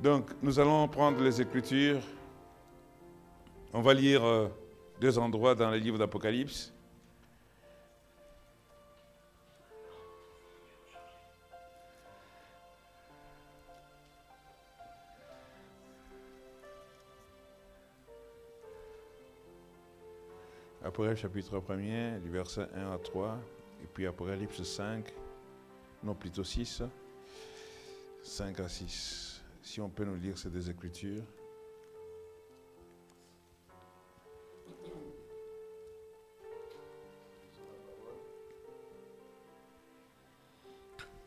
Donc, nous allons prendre les Écritures. On va lire euh, deux endroits dans le livre d'Apocalypse. Apocalypse chapitre 1er, du verset 1 à 3, et puis Apocalypse 5, non plutôt 6, 5 à 6. Si on peut nous lire ces deux écritures.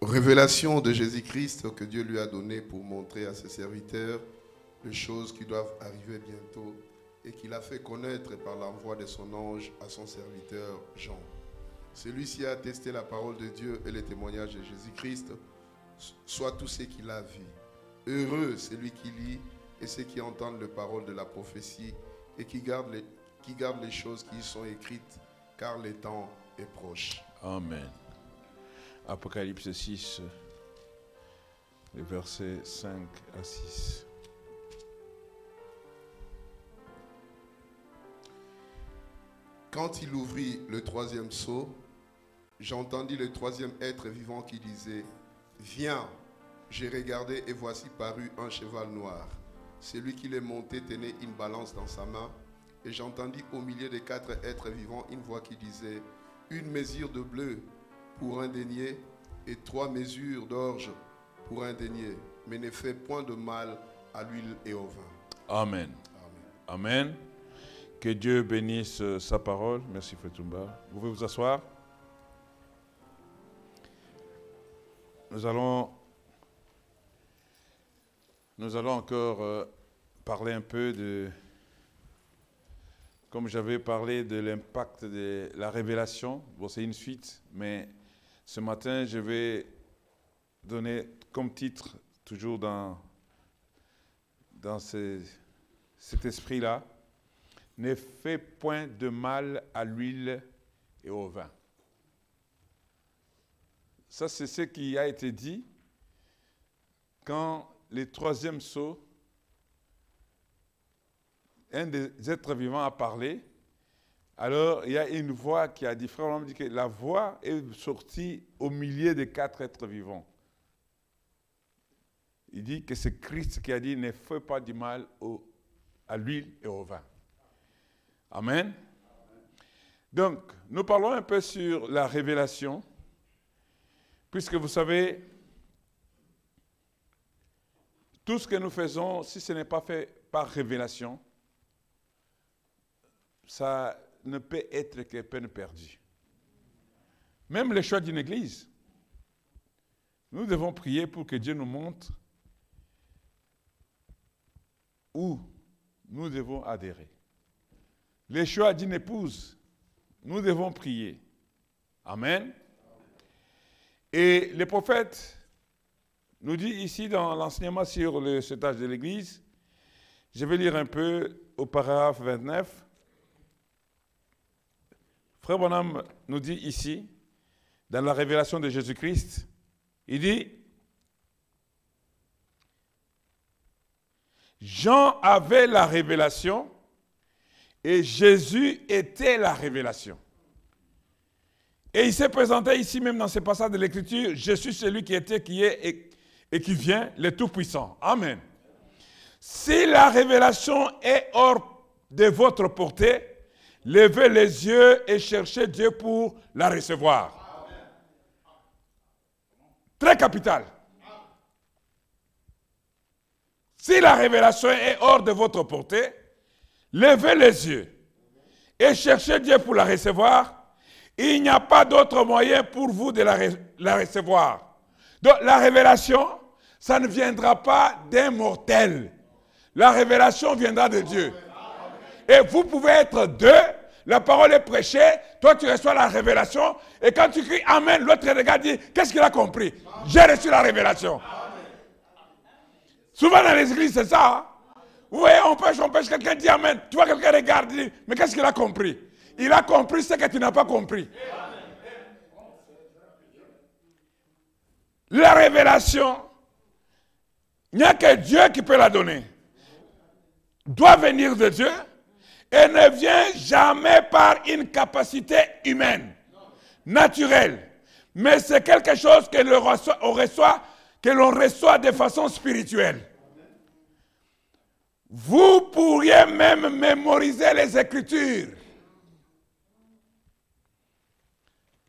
Révélation de Jésus-Christ que Dieu lui a donnée pour montrer à ses serviteurs les choses qui doivent arriver bientôt et qu'il a fait connaître par l'envoi de son ange à son serviteur Jean. Celui-ci a attesté la parole de Dieu et les témoignages de Jésus-Christ, soit tout ce qu'il a vu. Heureux celui qui lit et ceux qui entendent les paroles de la prophétie et qui gardent les, qui gardent les choses qui y sont écrites, car le temps est proche. Amen. Apocalypse 6, les versets 5 à 6. Quand il ouvrit le troisième sceau, j'entendis le troisième être vivant qui disait, Viens, j'ai regardé et voici paru un cheval noir. Celui qui l'est monté tenait une balance dans sa main, et j'entendis au milieu des quatre êtres vivants une voix qui disait, Une mesure de bleu pour un denier et trois mesures d'orge pour un denier, mais ne fait point de mal à l'huile et au vin. Amen. Amen. Que Dieu bénisse euh, sa parole. Merci Fetumba. Vous pouvez vous asseoir. Nous allons, nous allons encore euh, parler un peu de, comme j'avais parlé de l'impact de la révélation. Bon, c'est une suite, mais ce matin, je vais donner comme titre, toujours dans, dans ce- cet esprit-là, ne fais point de mal à l'huile et au vin. Ça, c'est ce qui a été dit quand le troisième sceau, un des êtres vivants a parlé. Alors, il y a une voix qui a dit, frère, on dit que la voix est sortie au milieu des quatre êtres vivants. Il dit que c'est Christ qui a dit, ne fais pas du mal à l'huile et au vin. Amen. Donc, nous parlons un peu sur la révélation, puisque vous savez, tout ce que nous faisons, si ce n'est pas fait par révélation, ça ne peut être que peine perdue. Même le choix d'une église, nous devons prier pour que Dieu nous montre où nous devons adhérer. Les choix d'une épouse, nous devons prier. Amen. Et le prophète nous dit ici dans l'enseignement sur le setage de l'Église, je vais lire un peu au paragraphe 29. Frère Bonhomme nous dit ici, dans la révélation de Jésus-Christ, il dit, Jean avait la révélation et Jésus était la révélation. Et il s'est présenté ici même dans ce passage de l'Écriture, je suis celui qui était, qui est et, et qui vient, le Tout-Puissant. Amen. Si la révélation est hors de votre portée, levez les yeux et cherchez Dieu pour la recevoir. Très capital. Si la révélation est hors de votre portée, levez les yeux et cherchez Dieu pour la recevoir. Il n'y a pas d'autre moyen pour vous de la, la recevoir. Donc la révélation, ça ne viendra pas d'un mortel. La révélation viendra de Dieu. Et vous pouvez être deux, la parole est prêchée, toi tu reçois la révélation, et quand tu cries Amen, l'autre regarde dit, qu'est-ce qu'il a compris? J'ai reçu la révélation. Souvent dans les églises, c'est ça. hein? Vous voyez, on pêche, on pêche, quelqu'un dit Amen. Tu vois, quelqu'un regarde, dit, mais qu'est-ce qu'il a compris? Il a compris ce que tu n'as pas compris. La révélation Il n'y a que Dieu qui peut la donner. Doit venir de Dieu et ne vient jamais par une capacité humaine, naturelle. Mais c'est quelque chose que l'on reçoit, que l'on reçoit de façon spirituelle. Vous pourriez même mémoriser les Écritures.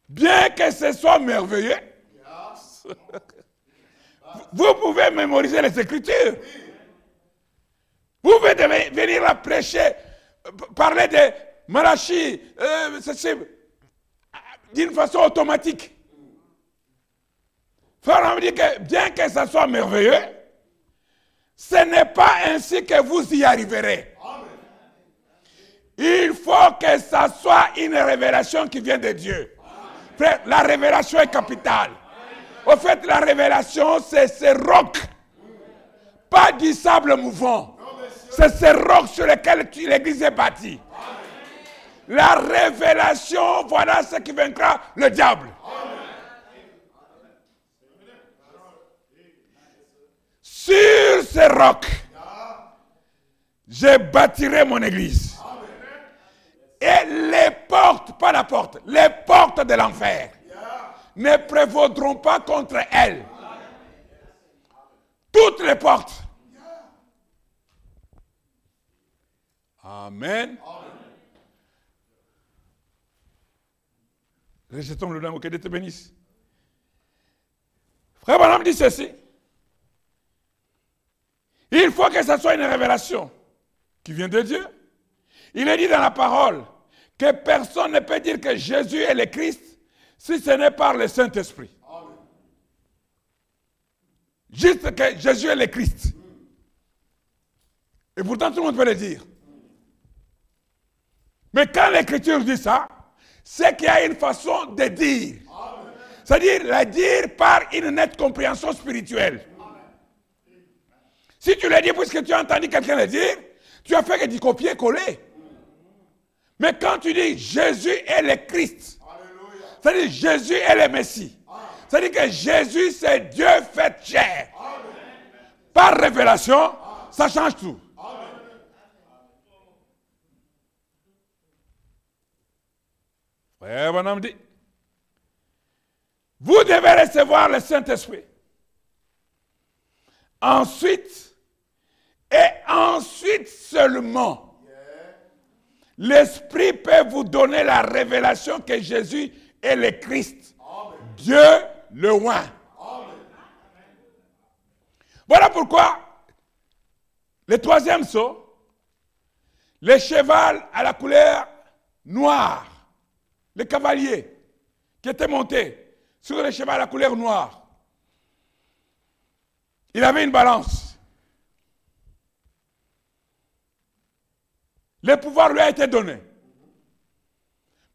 Bien que ce soit merveilleux, vous pouvez mémoriser les Écritures. Vous pouvez venir la prêcher, parler de Malachi, euh, d'une façon automatique. Pharaon me dit que bien que ça soit merveilleux, ce n'est pas ainsi que vous y arriverez. Il faut que ça soit une révélation qui vient de Dieu. Frère, la révélation est capitale. Au fait, la révélation, c'est ce roc. Pas du sable mouvant. C'est ce roc sur lequel l'église est bâtie. La révélation, voilà ce qui vaincra le diable. Sur ce roc, je bâtirai mon église. Et les portes, pas la porte, les portes de l'enfer ne prévaudront pas contre elle. Toutes les portes. Amen. Rejetons le nom, que Dieu te bénisse. Frère Bonhomme dit ceci. Il faut que ce soit une révélation qui vient de Dieu. Il est dit dans la parole que personne ne peut dire que Jésus est le Christ si ce n'est par le Saint-Esprit. Juste que Jésus est le Christ. Et pourtant, tout le monde peut le dire. Mais quand l'Écriture dit ça, c'est qu'il y a une façon de dire. C'est-à-dire, la dire par une nette compréhension spirituelle. Si tu le dis puisque tu as entendu quelqu'un le dire, tu as fait que du copier-coller. Mais quand tu dis Jésus est le Christ, c'est-à-dire Jésus est le Messie. C'est-à-dire que Jésus, c'est Dieu fait chair. Par révélation, ça change tout. Frère bonhomme dit, vous devez recevoir le Saint-Esprit. Ensuite, et ensuite seulement, l'Esprit peut vous donner la révélation que Jésus est le Christ. Dieu le roi. Voilà pourquoi le troisième saut, le cheval à la couleur noire, le cavalier qui était monté sur le cheval à la couleur noire, il avait une balance. Le pouvoir lui a été donné.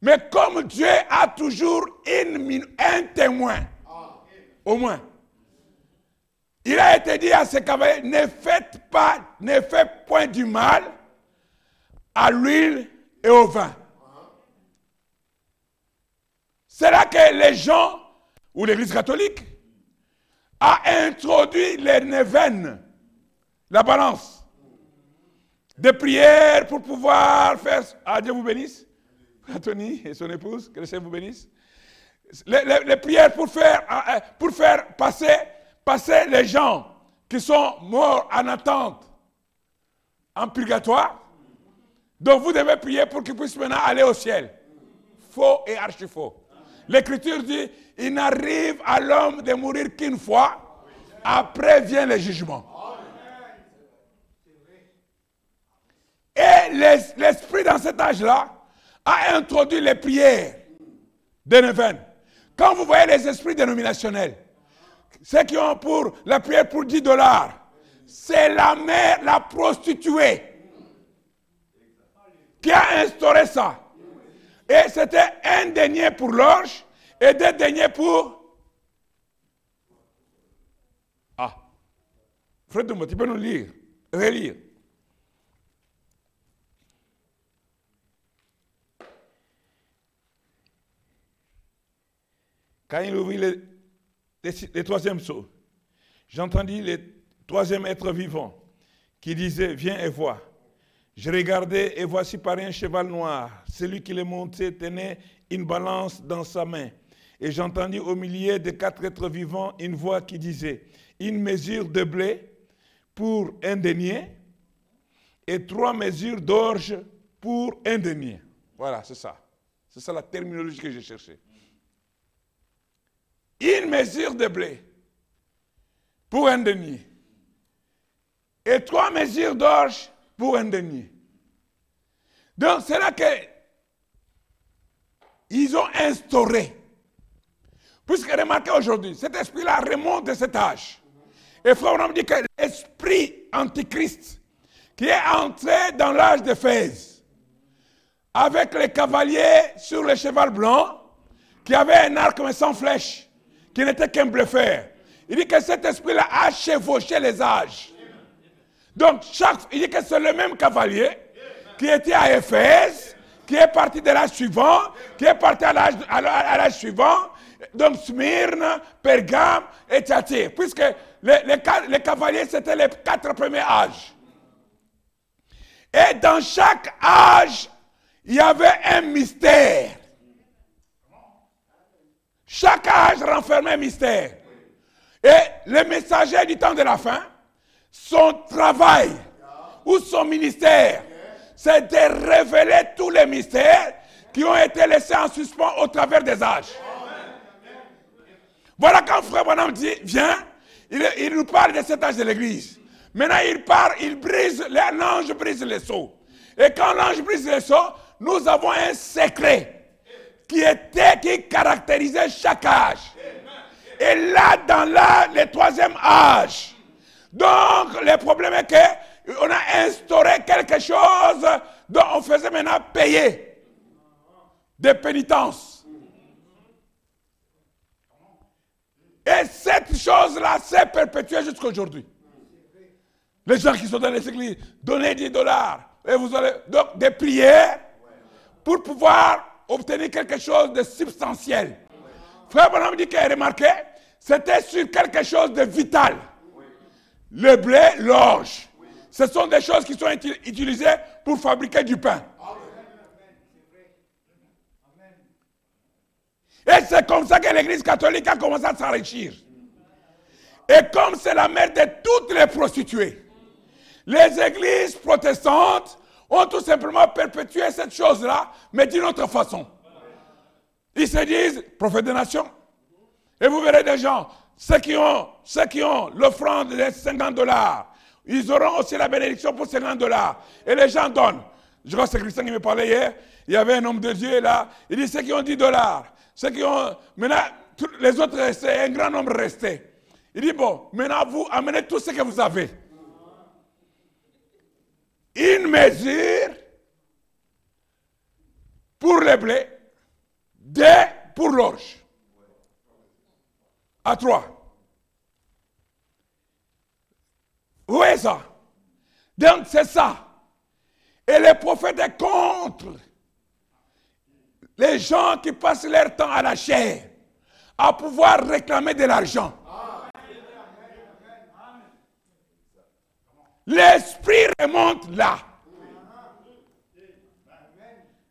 Mais comme Dieu a toujours une, un témoin, au moins, il a été dit à ce cavaliers, ne faites pas, ne faites point du mal à l'huile et au vin. C'est là que les gens, ou l'Église catholique, a introduit les neven, la balance, des prières pour pouvoir faire. Ah, Dieu vous bénisse. Anthony et son épouse, que le Seigneur vous bénisse. Les, prières pour faire, euh, euh, pour faire passer, passer les gens qui sont morts en attente en purgatoire. Donc vous devez prier pour qu'ils puissent maintenant aller au ciel. Faux et archi faux. L'Écriture dit, il n'arrive à l'homme de mourir qu'une fois, après vient le jugement. Et l'esprit dans cet âge-là a introduit les prières de Neven. Quand vous voyez les esprits dénominationnels, ceux qui ont pour la prière pour 10 dollars, c'est la mère, la prostituée, qui a instauré ça. Et c'était un denier pour l'orge et deux deniers pour. Ah. Frère de tu peux nous lire, relire. Quand il ouvrit le, troisième saut, j'entendis les troisième être vivant qui disait, viens et vois. Je regardais et voici par un cheval noir. Celui qui le montait tenait une balance dans sa main. Et j'entendis au milieu des quatre êtres vivants une voix qui disait, une mesure de blé pour un denier et trois mesures d'orge pour un denier. Voilà, c'est ça. C'est ça la terminologie que j'ai cherchée. Une mesure de blé pour un denier et trois mesures d'orge pour un denier. Donc c'est là que ils ont instauré. Puisque remarquez aujourd'hui, cet esprit-là remonte de cet âge. Et frère, on dit que l'esprit antichrist qui est entré dans l'âge Fès, avec les cavaliers sur le cheval blanc, qui avait un arc mais sans flèche, qui n'était qu'un bluffeur. Il dit que cet esprit-là a chevauché les âges. Donc, chaque, il dit que c'est le même cavalier qui était à Éphèse, qui est parti de l'âge suivant, qui est parti à l'âge suivant, donc Smyrne, Pergame et Thyatire, puisque les, les cavaliers, c'était les quatre premiers âges. Et dans chaque âge, il y avait un mystère. Chaque âge renfermait un mystère. Et le messager du temps de la fin, son travail ou son ministère, c'est de révéler tous les mystères qui ont été laissés en suspens au travers des âges. Voilà quand Frère Bonhomme dit, viens, il, nous parle de cet âge de l'Église. Maintenant, il part, il brise, l'ange brise les seaux. Et quand l'ange brise les seaux, nous avons un secret qui était, qui caractérisait chaque âge. Et là, dans là, le troisième âge. Donc, le problème est qu'on a instauré quelque chose dont on faisait maintenant payer des pénitences. Et cette chose-là s'est perpétuée jusqu'à aujourd'hui. Les gens qui sont dans les églises, donnez 10 dollars. Et vous allez donc des prières pour pouvoir obtenir quelque chose de substantiel. Frère Bonhomme dit qu'il a remarqué, c'était sur quelque chose de vital. Le blé, l'orge. Ce sont des choses qui sont utilisées pour fabriquer du pain. Et c'est comme ça que l'Église catholique a commencé à s'enrichir. Et comme c'est la mère de toutes les prostituées, les églises protestantes ont tout simplement perpétué cette chose-là, mais d'une autre façon. Ils se disent prophètes des nations. Et vous verrez des gens, ceux qui ont, ceux qui ont l'offrande de 50 dollars, ils auront aussi la bénédiction pour 50 dollars. Et les gens donnent. Je crois que c'est Christian qui me parlait hier. Il y avait un homme de Dieu là. Il dit ceux qui ont 10 dollars, ceux qui ont. Maintenant, les autres, c'est un grand nombre resté. Il dit bon, maintenant vous amenez tout ce que vous avez. Une mesure pour le blé, deux pour l'orge. À trois. Où est ça? Donc c'est ça. Et le prophète est contre les gens qui passent leur temps à la chair, à pouvoir réclamer de l'argent. L'esprit remonte là.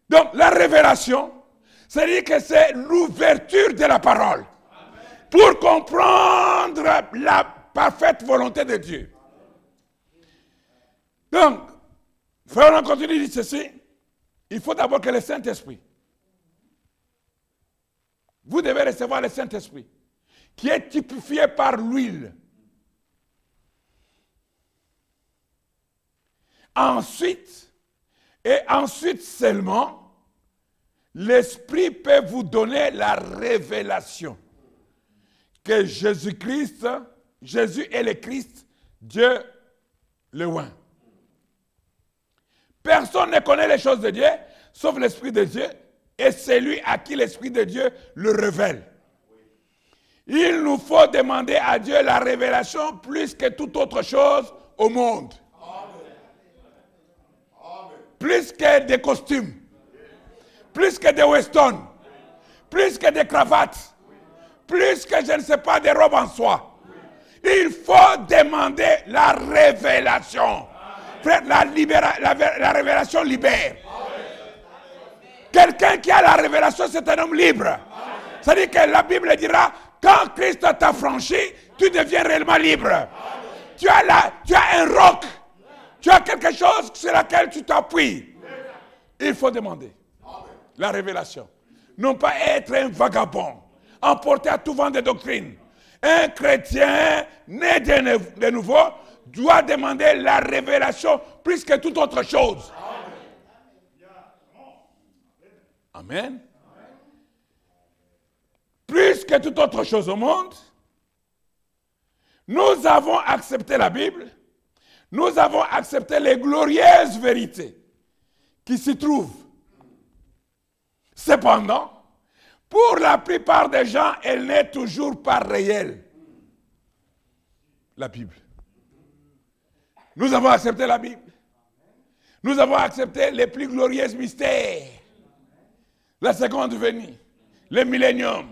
Donc la révélation, c'est-à-dire que c'est l'ouverture de la parole pour comprendre la parfaite volonté de Dieu. Donc, frère, on continue de dire ceci. Il faut d'abord que le Saint-Esprit vous devez recevoir le Saint-Esprit, qui est typifié par l'huile. Ensuite, et ensuite seulement, l'Esprit peut vous donner la révélation que Jésus-Christ, Jésus est le Christ, Dieu le loin. Personne ne connaît les choses de Dieu, sauf l'Esprit de Dieu, et c'est lui à qui l'Esprit de Dieu le révèle. Il nous faut demander à Dieu la révélation plus que toute autre chose au monde. Plus que des costumes, plus que des westerns, plus que des cravates, plus que je ne sais pas des robes en soie. Il faut demander la révélation. Frère, la, la, la révélation libère. Quelqu'un qui a la révélation, c'est un homme libre. C'est-à-dire que la Bible dira, quand Christ t'a franchi, tu deviens réellement libre. Tu as, tu as un roc. Tu as quelque chose sur laquelle tu t'appuies. Il faut demander la révélation. Non pas être un vagabond, emporté à tout vent des doctrines. Un chrétien né de, nou- de nouveau doit demander la révélation plus que toute autre chose. Amen. Plus que toute autre chose au monde, nous avons accepté la Bible, nous avons accepté les glorieuses vérités qui s'y trouvent. Cependant, pour la plupart des gens, elle n'est toujours pas réelle. La Bible. Nous avons accepté la Bible. Nous avons accepté les plus glorieux mystères. La seconde venue, le millénium,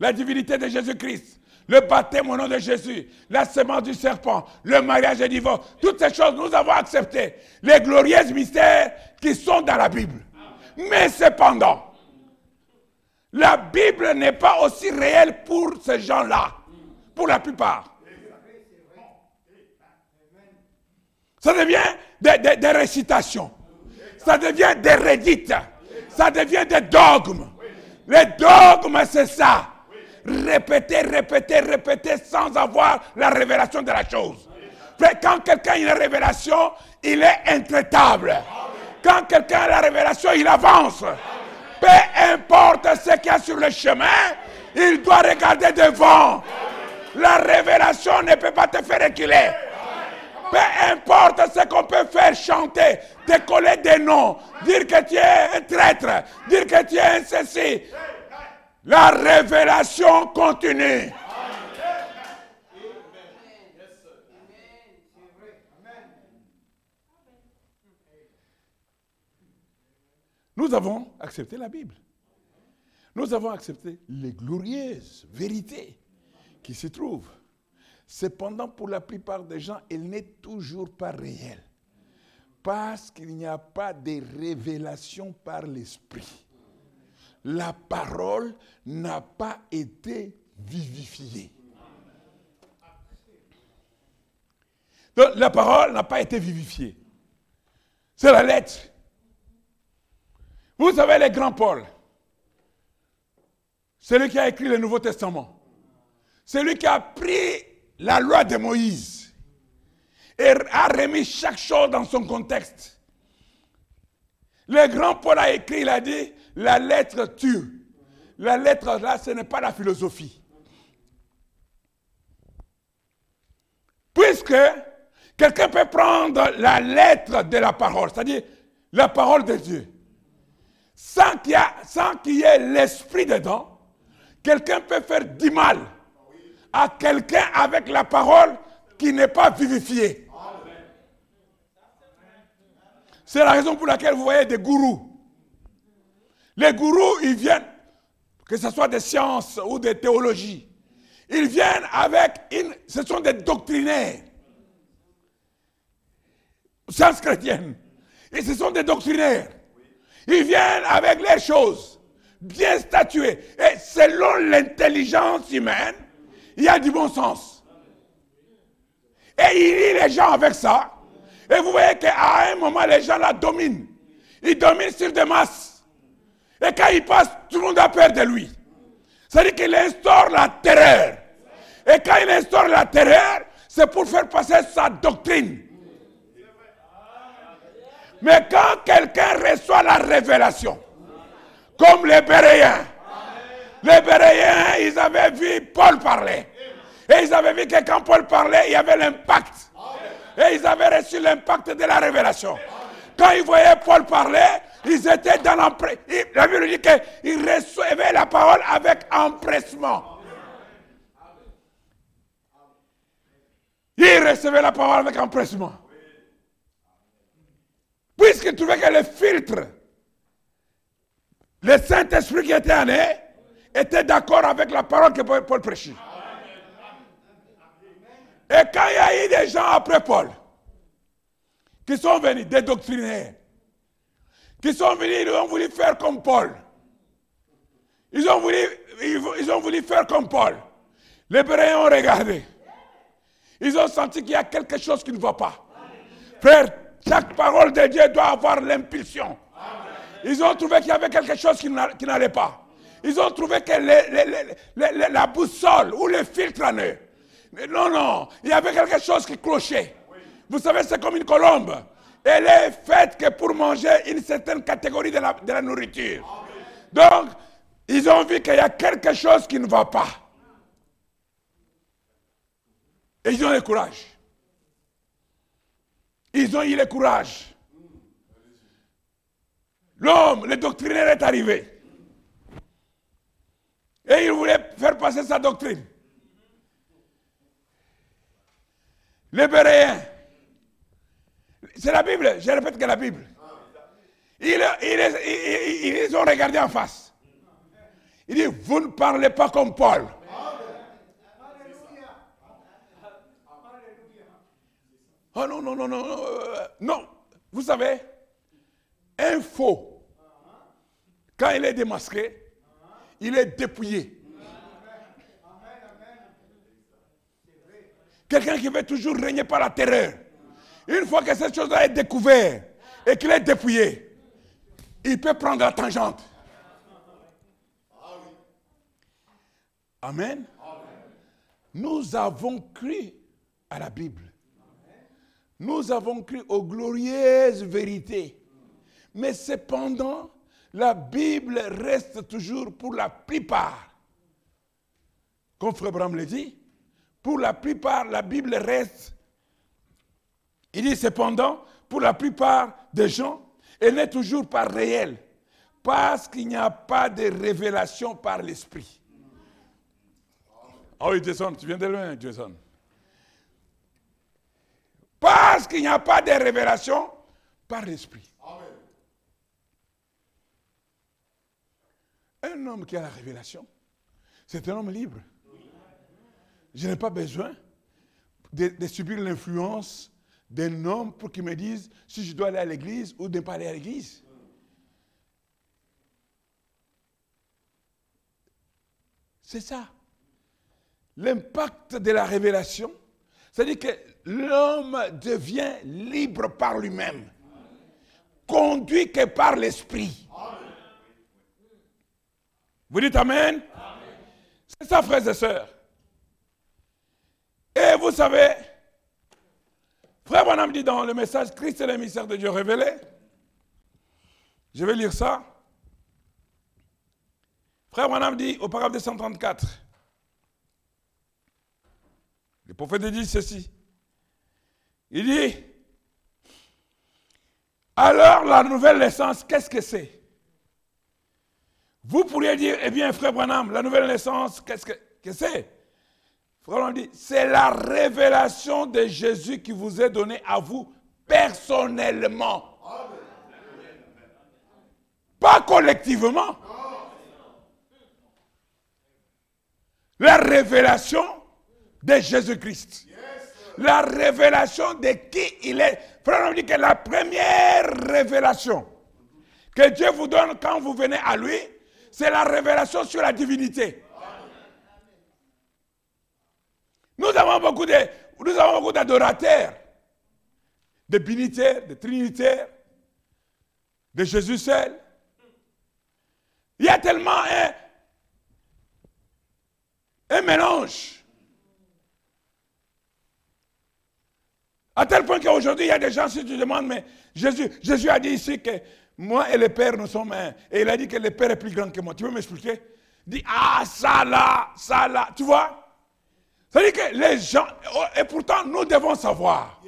la divinité de Jésus-Christ, le baptême au nom de Jésus, la semence du serpent, le mariage et divorce. Toutes ces choses, nous avons accepté les glorieux mystères qui sont dans la Bible. Mais cependant, la Bible n'est pas aussi réelle pour ces gens-là, pour la plupart. Ça devient des, des- des récitations. Ça devient des rédites. Ça devient des dogmes. Les dogmes, c'est ça. Répéter, répéter, répéter sans avoir la révélation de la chose. Quand quelqu'un a une révélation, il est intraitable. Quand quelqu'un a la révélation, il avance. Peu importe ce qu'il y a sur le chemin, il doit regarder devant. La révélation ne peut pas te faire reculer. Peu importe ce qu'on peut faire chanter, te coller des noms, dire que tu es un traître, dire que tu es un ceci. La révélation continue. Nous avons accepté la Bible. Nous avons accepté les glorieuses vérités qui s'y trouvent. Cependant, pour la plupart des gens, elle n'est toujours pas réelle. Parce qu'il n'y a pas de révélation par l'Esprit. La parole n'a pas été vivifiée. La parole n'a pas été vivifiée. C'est la lettre. Vous savez, les grands Paul, celui qui a écrit le Nouveau Testament, celui qui a pris la loi de Moïse et a remis chaque chose dans son contexte. Le grand Paul a écrit, il a dit, la lettre tue. La lettre là, ce n'est pas la philosophie. Puisque quelqu'un peut prendre la lettre de la parole, c'est-à-dire la parole de Dieu, sans qu'il y, ait l'esprit dedans, quelqu'un peut faire du mal à quelqu'un avec la parole qui n'est pas vivifiée. C'est la raison pour laquelle vous voyez des gourous. Les gourous, ils viennent, que ce soit des sciences ou des théologies, ils viennent avec une. Ce sont des doctrinaires. Sciences chrétiennes. Et ce sont des doctrinaires. Ils viennent avec les choses bien statuées. Et selon l'intelligence humaine, il y a du bon sens. Et il lit les gens avec ça. Et vous voyez qu'à un moment, les gens la dominent. Ils dominent sur des masses. Et quand il passe, tout le monde a peur de lui. C'est-à-dire qu'il instaure la terreur. Et quand il instaure la terreur, c'est pour faire passer sa doctrine. Mais quand quelqu'un reçoit la révélation, comme les Béréens, les Béréens, ils avaient vu Paul parler. Et ils avaient vu que quand Paul parlait, il y avait l'impact. Et ils avaient reçu l'impact de la révélation. Quand ils voyaient Paul parler, ils étaient dans l'empressement. La Bible dit qu'ils recevaient la parole avec empressement. Ils recevaient la parole avec empressement. Puisqu'ils trouvaient que le filtre, le Saint-Esprit qui était en eux, était d'accord avec la parole que Paul prêchait. Et quand il y a eu des gens après Paul, qui sont venus, des doctrinaires, qui sont venus, ils ont voulu faire comme Paul. Ils ont voulu, ils ont voulu faire comme Paul. Les Béréens ont regardé. Ils ont senti qu'il y a quelque chose qui ne va pas. Frère, chaque parole de Dieu doit avoir l'impulsion. Ils ont trouvé qu'il y avait quelque chose qui n'allait pas. Ils ont trouvé que la boussole ou le filtre en eux. Non, non, il y avait quelque chose qui clochait. Vous savez, c'est comme une colombe. Elle est faite que pour manger une certaine catégorie de la, nourriture. Donc, ils ont vu qu'il y a quelque chose qui ne va pas. Et ils ont le courage. Ils ont eu le courage. L'homme, le doctrinaire est arrivé. Et il voulait faire passer sa doctrine. Les Béréens. C'est la Bible, je répète que la Bible. Ils, ont regardé en face. Il dit, vous ne parlez pas comme Paul. Oh non, non, non, non, non. Euh, non. Vous savez, un faux, quand il est démasqué, il est dépouillé. Quelqu'un qui veut toujours régner par la terreur. Une fois que cette chose-là est découverte et qu'il est dépouillé, il peut prendre la tangente. Amen. Nous avons cru à la Bible. Nous avons cru aux glorieuses vérités. Mais cependant, la Bible reste toujours pour la plupart, comme Frère Bram le dit, pour la plupart, la Bible reste. Il dit cependant, pour la plupart des gens, elle n'est toujours pas réelle, parce qu'il n'y a pas de révélation par l'Esprit. Ah oui, Jason, tu viens de loin, Jason. Parce qu'il n'y a pas de révélation par l'Esprit. Un homme qui a la révélation, c'est un homme libre. Je n'ai pas besoin de, subir l'influence d'un homme pour qu'il me dise si je dois aller à l'église ou ne pas aller à l'église. C'est ça. L'impact de la révélation, c'est-à-dire que l'homme devient libre par lui-même, conduit que par l'esprit. Vous dites Amen, C'est ça, frères et sœurs. Et vous savez, Frère Bonhomme dit dans le message Christ est l'émissaire de Dieu révélé. Je vais lire ça. Frère Bonhomme dit au paragraphe 234. Le prophète dit ceci. Il dit, alors la nouvelle naissance, qu'est-ce que c'est? Vous pourriez dire, eh bien, frère Branham, la nouvelle naissance, qu'est-ce que, c'est? Frère Branham dit, c'est la révélation de Jésus qui vous est donnée à vous personnellement. Pas collectivement. La révélation de Jésus-Christ la révélation de qui il est. Frère, on dit que la première révélation que Dieu vous donne quand vous venez à lui, c'est la révélation sur la divinité. Nous avons beaucoup de, nous avons beaucoup d'adorateurs, de binitaires, de trinitaires, de Jésus seul. Il y a tellement un, un mélange. À tel point qu'aujourd'hui, il y a des gens, si tu demandes, mais Jésus, Jésus a dit ici que moi et le Père, nous sommes un. Et il a dit que le Père est plus grand que moi. Tu peux m'expliquer? Dit, ah, ça là, ça là. Tu vois? C'est-à-dire que les gens. Oh, et pourtant, nous devons savoir.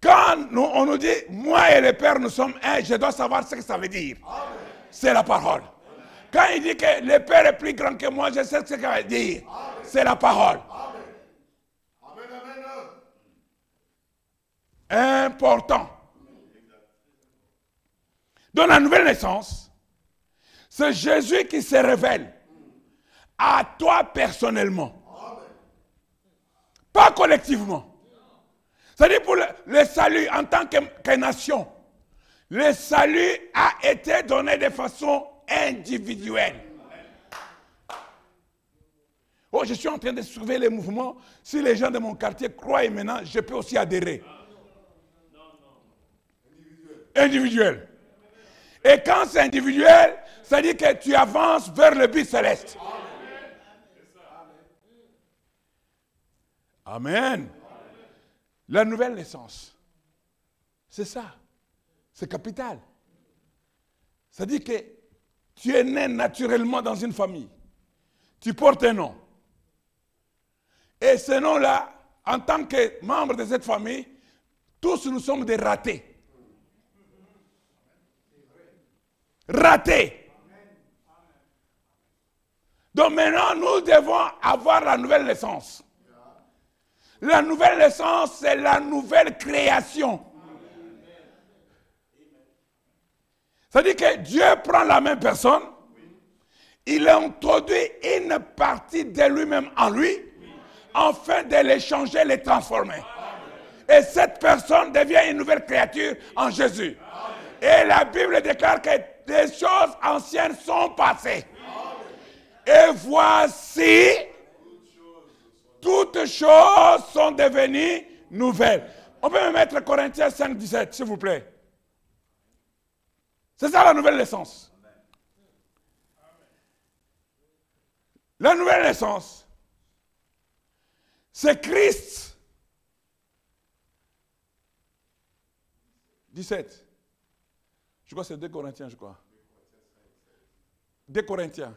Quand on nous dit, moi et le Père, nous sommes un, je dois savoir ce que ça veut dire. C'est la parole. Quand il dit que le Père est plus grand que moi, je sais ce que ça veut dire. C'est la parole. important. Dans la nouvelle naissance, c'est Jésus qui se révèle à toi personnellement. Pas collectivement. C'est-à-dire pour le, salut en tant que, que, nation. Le salut a été donné de façon individuelle. Oh, je suis en train de surveiller les mouvements. Si les gens de mon quartier croient maintenant, je peux aussi adhérer. Individuel. Et quand c'est individuel, ça dit que tu avances vers le but céleste. Amen. La nouvelle naissance. C'est ça. C'est capital. Ça dit que tu es né naturellement dans une famille. Tu portes un nom. Et ce nom-là, en tant que membre de cette famille, tous nous sommes des ratés. Ratés. Donc maintenant, nous devons avoir la nouvelle naissance. La nouvelle naissance, c'est la nouvelle création. C'est-à-dire que Dieu prend la même personne, il introduit une partie de lui-même en lui, afin de l'échanger, les transformer. Et cette personne devient une nouvelle créature en Jésus. Et la Bible déclare que des choses anciennes sont passées. Et voici, toutes choses sont devenues nouvelles. On peut me mettre Corinthiens 5, 17, s'il vous plaît. C'est ça la nouvelle naissance. La nouvelle naissance, c'est Christ. 17. Je crois que c'est 2 Corinthiens, je crois. 2 Corinthiens.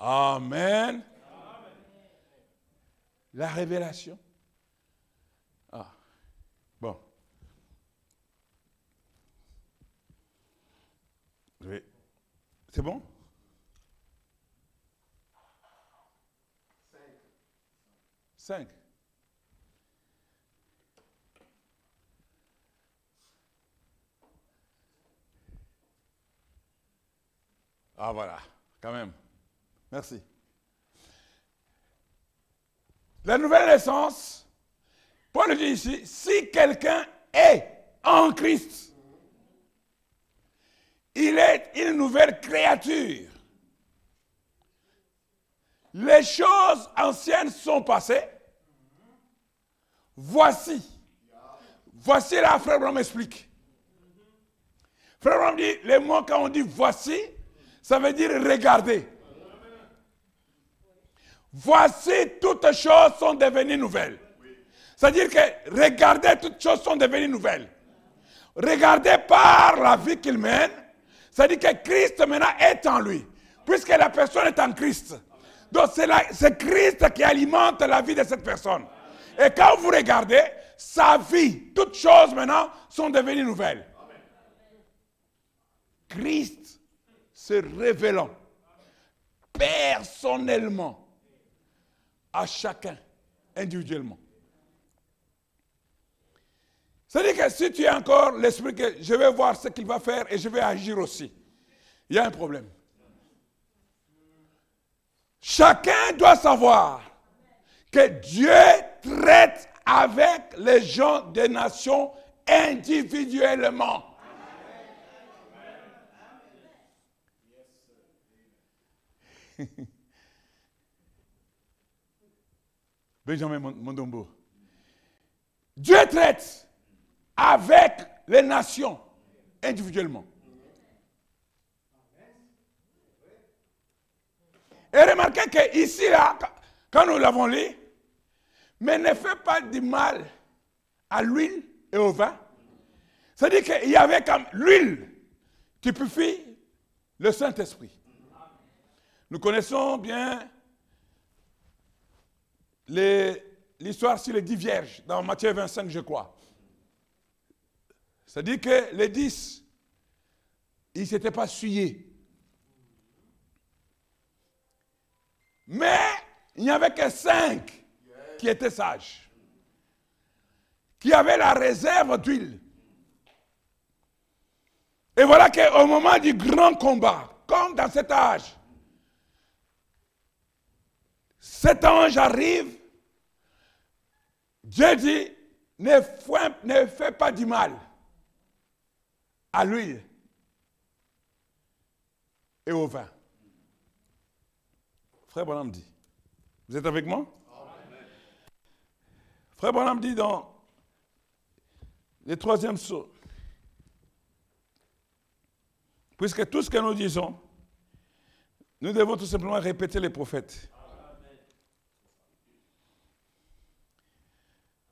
Amen. La révélation. Ah, bon. C'est bon? Cinq. Ah voilà, quand même. Merci. La nouvelle naissance, Paul dit ici, si quelqu'un est en Christ, il est une nouvelle créature. Les choses anciennes sont passées. Voici. Voici là, frère Bram explique. Frère Bram dit, les mots quand on dit voici, ça veut dire regardez. Voici toutes choses sont devenues nouvelles. C'est-à-dire que regardez, toutes choses sont devenues nouvelles. Regardez par la vie qu'il mène. C'est-à-dire que Christ maintenant est en lui. Puisque la personne est en Christ. Donc c'est Christ qui alimente la vie de cette personne. Et quand vous regardez, sa vie, toutes choses maintenant sont devenues nouvelles. Christ se révélant personnellement à chacun individuellement. C'est-à-dire que si tu as encore l'esprit que je vais voir ce qu'il va faire et je vais agir aussi, il y a un problème. Chacun doit savoir que Dieu traite avec les gens des nations individuellement. Benjamin Mondombo. Dieu traite avec les nations individuellement. Et remarquez que ici, là, quand nous l'avons lu, mais ne fait pas du mal à l'huile et au vin. C'est-à-dire qu'il y avait comme l'huile qui purifie le Saint-Esprit. Nous connaissons bien l'histoire sur les dix vierges dans Matthieu 25, je crois. C'est-à-dire que les dix, ils ne s'étaient pas suyés. Mais il n'y avait que cinq qui étaient sages, qui avaient la réserve d'huile. Et voilà qu'au moment du grand combat, comme dans cet âge, cet ange arrive, Dieu dit, ne, fais pas du mal à l'huile et au vin. Frère Bonhomme dit, vous êtes avec moi? Frère Bonhomme dit dans le troisième saut, puisque tout ce que nous disons, nous devons tout simplement répéter les prophètes.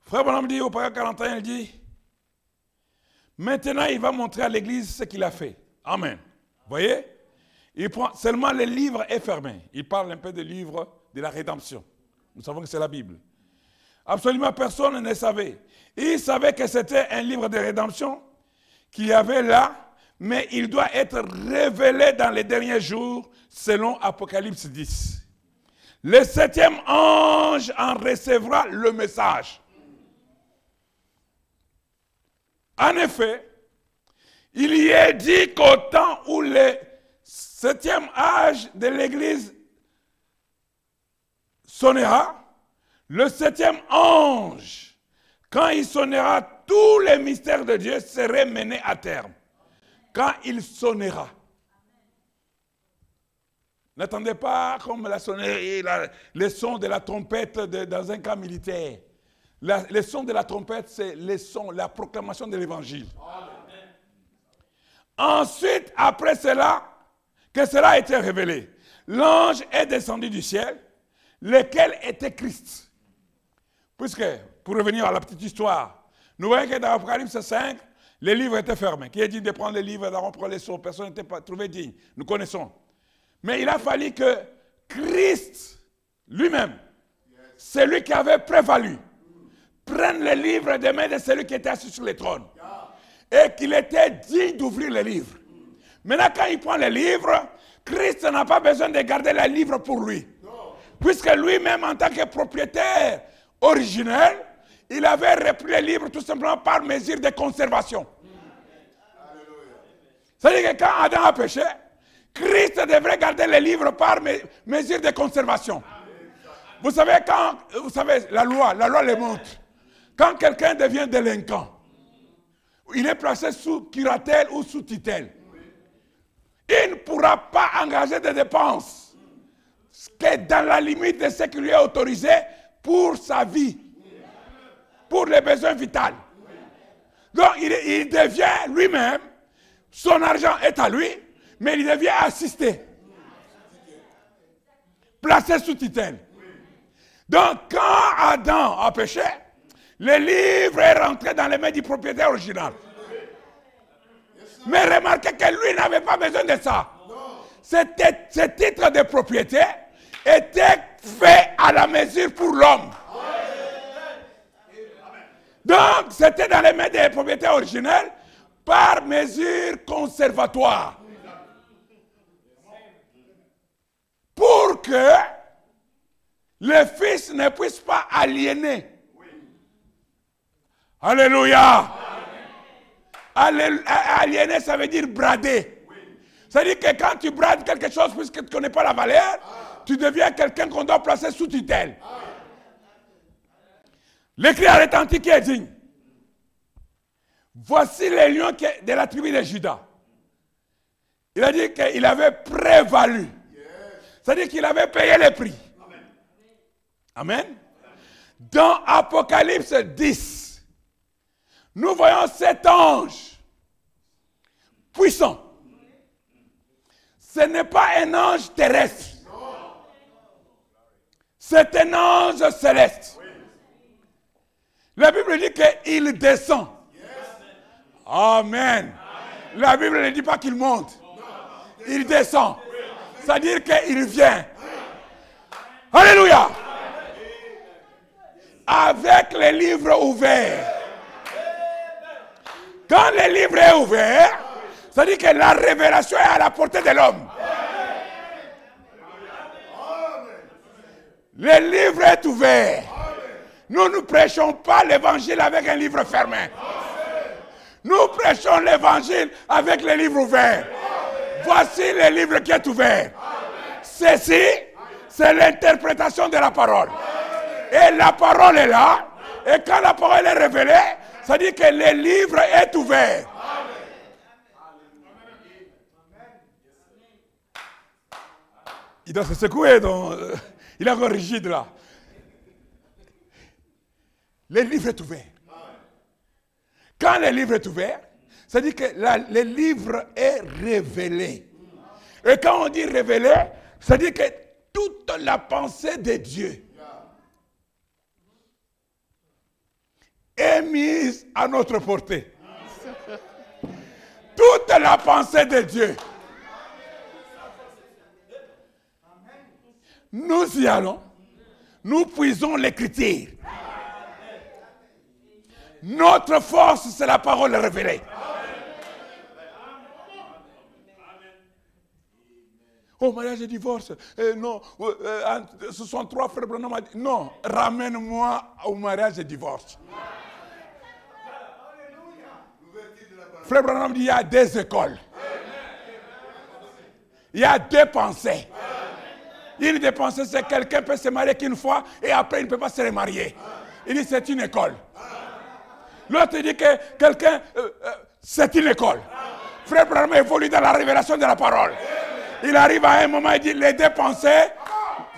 Frère Bonhomme dit au paragraphe 41, il dit, maintenant il va montrer à l'Église ce qu'il a fait. Amen. Voyez? Il prend seulement les livres est fermé. Il parle un peu des livres de la rédemption. Nous savons que c'est la Bible. Absolument personne ne savait. Il savait que c'était un livre de rédemption qu'il y avait là, mais il doit être révélé dans les derniers jours selon Apocalypse 10. Le septième ange en recevra le message. En effet, il y est dit qu'au temps où le septième âge de l'Église sonnera, le septième ange, quand il sonnera, tous les mystères de Dieu seraient menés à terme. Quand il sonnera. N'attendez pas comme la sonnerie, le son de la trompette dans un camp militaire. Le son de la trompette, c'est le son, la proclamation de l'évangile. Ensuite, après cela, que cela a été révélé, l'ange est descendu du ciel, lequel était Christ. Puisque, pour revenir à la petite histoire, nous voyons que dans Apocalypse 5, les livres étaient fermés. Qui a dit de prendre les livres et d'en prendre les sons Personne n'était trouvé digne. Nous connaissons. Mais il a fallu que Christ lui-même, celui qui avait prévalu, prenne les livres des mains de celui qui était assis sur le trône. Et qu'il était digne d'ouvrir les livres. Maintenant, quand il prend les livres, Christ n'a pas besoin de garder les livres pour lui. Puisque lui-même, en tant que propriétaire originel, il avait repris les livres tout simplement par mesure de conservation. C'est-à-dire que quand Adam a péché, Christ devrait garder les livres par mesure de conservation. Vous savez, quand, vous savez, la loi, la loi le montre. Quand quelqu'un devient délinquant, il est placé sous curatelle ou sous tutelle. Il ne pourra pas engager des dépenses que dans la limite de ce qui lui est autorisé pour sa vie, pour les besoins vitaux. Donc il, devient lui-même, son argent est à lui, mais il devient assisté, placé sous tutelle. Donc quand Adam a péché, le livre est rentré dans les mains du propriétaire original. Mais remarquez que lui n'avait pas besoin de ça. Ce titre de propriété était fait à la mesure pour l'homme. Donc, c'était dans les mains des propriétaires originels par mesure conservatoire. Pour que le fils ne puisse pas aliéner. Alléluia. Aliéner, ça veut dire brader. C'est-à-dire que quand tu brades quelque chose puisque tu ne connais pas la valeur, tu deviens quelqu'un qu'on doit placer sous tutelle. L'écrit a retenti qui est digne. Voici les lions de la tribu de Judas. Il a dit qu'il avait prévalu. C'est-à-dire qu'il avait payé le prix. Amen. Dans Apocalypse 10, nous voyons cet ange puissant. Ce n'est pas un ange terrestre. C'est un ange céleste. La Bible dit qu'il descend. Amen. La Bible ne dit pas qu'il monte. Il descend. C'est-à-dire qu'il vient. Alléluia. Avec les livres ouverts. Quand le livre est ouvert, ça dit que la révélation est à la portée de l'homme. Le livre est ouvert. Nous ne prêchons pas l'évangile avec un livre fermé. Nous prêchons l'évangile avec les livres ouverts. Voici le livre qui est ouvert. Ceci, c'est l'interprétation de la parole. Et la parole est là. Et quand la parole est révélée, ça dit que le livre est ouvert. Il doit se secouer. Donc, euh, il est encore rigide là. Le livre est ouvert. Quand le livre est ouvert, ça dit que le livre est révélé. Et quand on dit révélé, ça dit que toute la pensée de Dieu est mise à notre portée. Toute la pensée de Dieu. Nous y allons. Nous puisons l'écriture. Notre force, c'est la parole révélée. Oh, mariage et divorce. Euh, non, euh, euh, ce sont trois frères. Non, ramène-moi au mariage et divorce. Frère Branham dit il y a des écoles. Il y a deux pensées. Une des pensées, c'est que quelqu'un peut se marier qu'une fois et après il ne peut pas se remarier. Il dit c'est une école. L'autre dit que quelqu'un, c'est une école. Frère Branham évolue dans la révélation de la parole. Il arrive à un moment, il dit, les deux pensées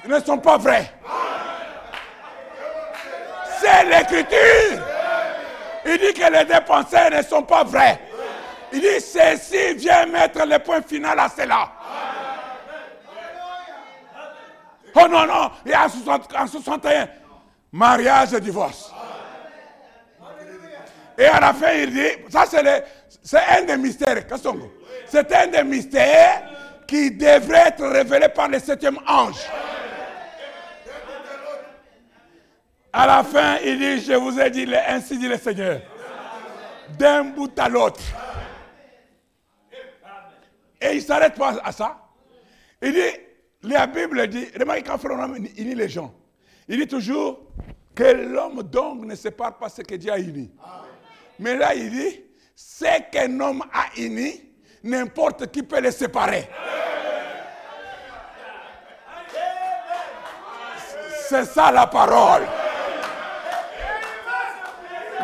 ne sont pas vraies. C'est l'écriture. Il dit que les deux pensées ne sont pas vraies. Il dit, ceci vient mettre le point final à cela. Oh non, non, il y a en 61, mariage et divorce. Et à la fin, il dit, ça c'est un des mystères. C'est un des mystères qui devrait être révélé par le septième ange. À la fin, il dit, je vous ai dit, ainsi dit le Seigneur, d'un bout à l'autre. Et il ne s'arrête pas à ça. Il dit, la Bible dit, remarquez quand il dit les gens, il dit toujours que l'homme donc ne sépare pas ce que Dieu a uni. Mais là, il dit, ce qu'un homme a uni, n'importe qui peut les séparer. C'est ça la parole.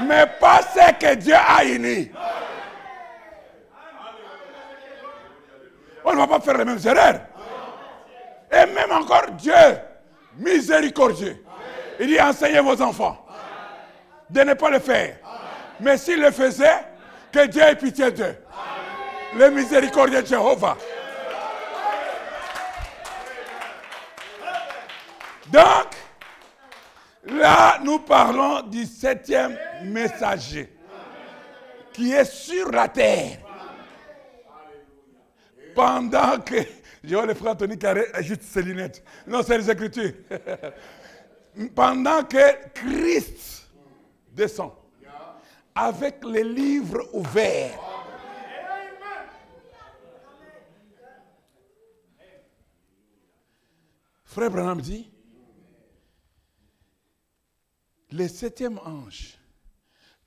Mais pas ce que Dieu a uni. On ne va pas faire les mêmes erreurs. Et même encore Dieu, miséricordieux. Il dit enseignez vos enfants de ne pas le faire. Mais s'il le faisait, que Dieu ait pitié d'eux. Le miséricordieux de Jéhovah. Donc, là, nous parlons du septième messager qui est sur la terre. Pendant que, je vois le frère Anthony qui juste ses lunettes. Non, c'est les Écritures. Pendant que Christ descend avec les livres ouverts. Frère Branham dit, le septième ange,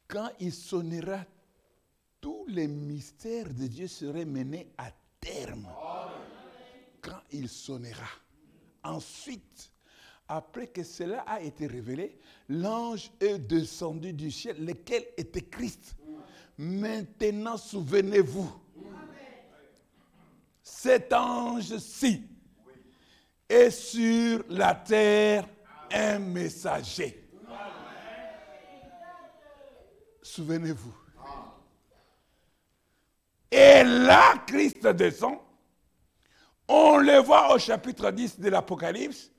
quand il sonnera, tous les mystères de Dieu seraient menés à terme. Quand il sonnera. Ensuite, après que cela a été révélé, l'ange est descendu du ciel, lequel était Christ. Maintenant, souvenez-vous, cet ange-ci est sur la terre un messager. Souvenez-vous. Et là, Christ descend. On le voit au chapitre 10 de l'Apocalypse.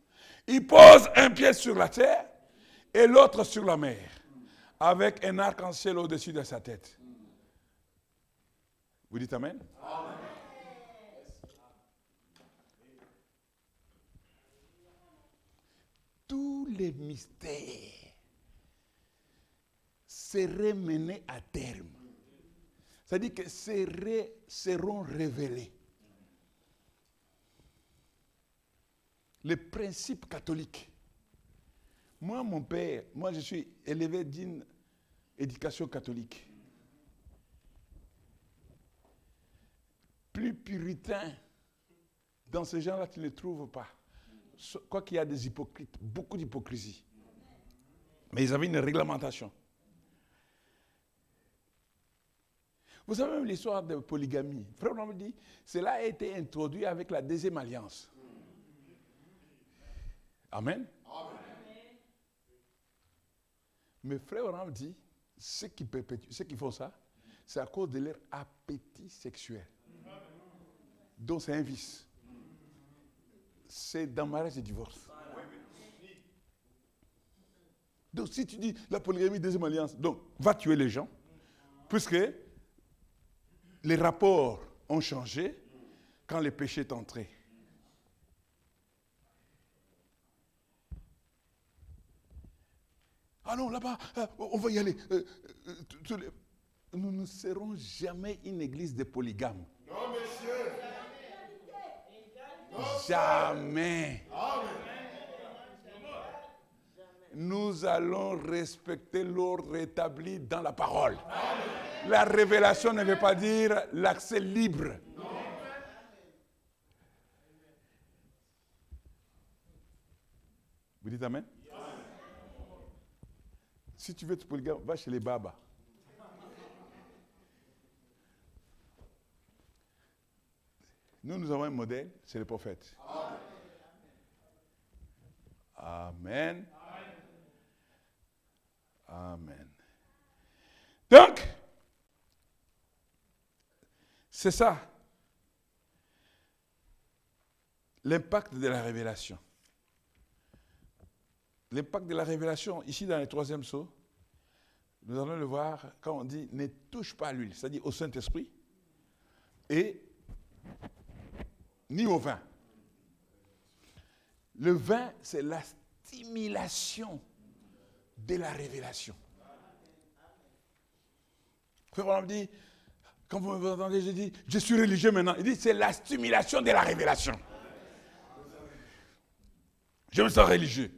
Il pose un pied sur la terre et l'autre sur la mer, avec un arc-en-ciel au-dessus de sa tête. Vous dites Amen? amen. Tous les mystères seraient menés à terme. C'est-à-dire que seraient, seront révélés. Les principes catholiques. Moi, mon père, moi je suis élevé d'une éducation catholique. Plus puritain, dans ce genre-là, tu ne le trouves pas. quoi qu'il y a des hypocrites, beaucoup d'hypocrisie. Mais ils avaient une réglementation. Vous savez même l'histoire de polygamie. Frère me dit, cela a été introduit avec la deuxième alliance. Amen. Mais frère Abraham dit, ceux qui, ceux qui font ça, c'est à cause de leur appétit sexuel. Donc c'est un vice. C'est dans mariage et divorce. Donc si tu dis la polygamie, deuxième alliance, donc va tuer les gens, puisque les rapports ont changé quand le péché est entré. Ah non, là-bas, euh, on va y aller. Euh, euh, nous ne serons jamais une église de polygames. Non, monsieur. Jamais. Nous allons respecter l'ordre établi dans la parole. La révélation ne veut pas dire l'accès libre. Vous dites Amen? Si tu veux être polygame, va chez les babas. Nous, nous avons un modèle, c'est le prophète. Amen. Amen. Donc, c'est ça. L'impact de la révélation. L'impact de la révélation, ici dans le troisième saut, nous allons le voir quand on dit ne touche pas à l'huile, c'est-à-dire au Saint-Esprit, et ni au vin. Le vin, c'est la stimulation de la révélation. Frère on dit, quand vous entendez, je dis, je suis religieux maintenant. Il dit, c'est la stimulation de la révélation. Je me sens religieux.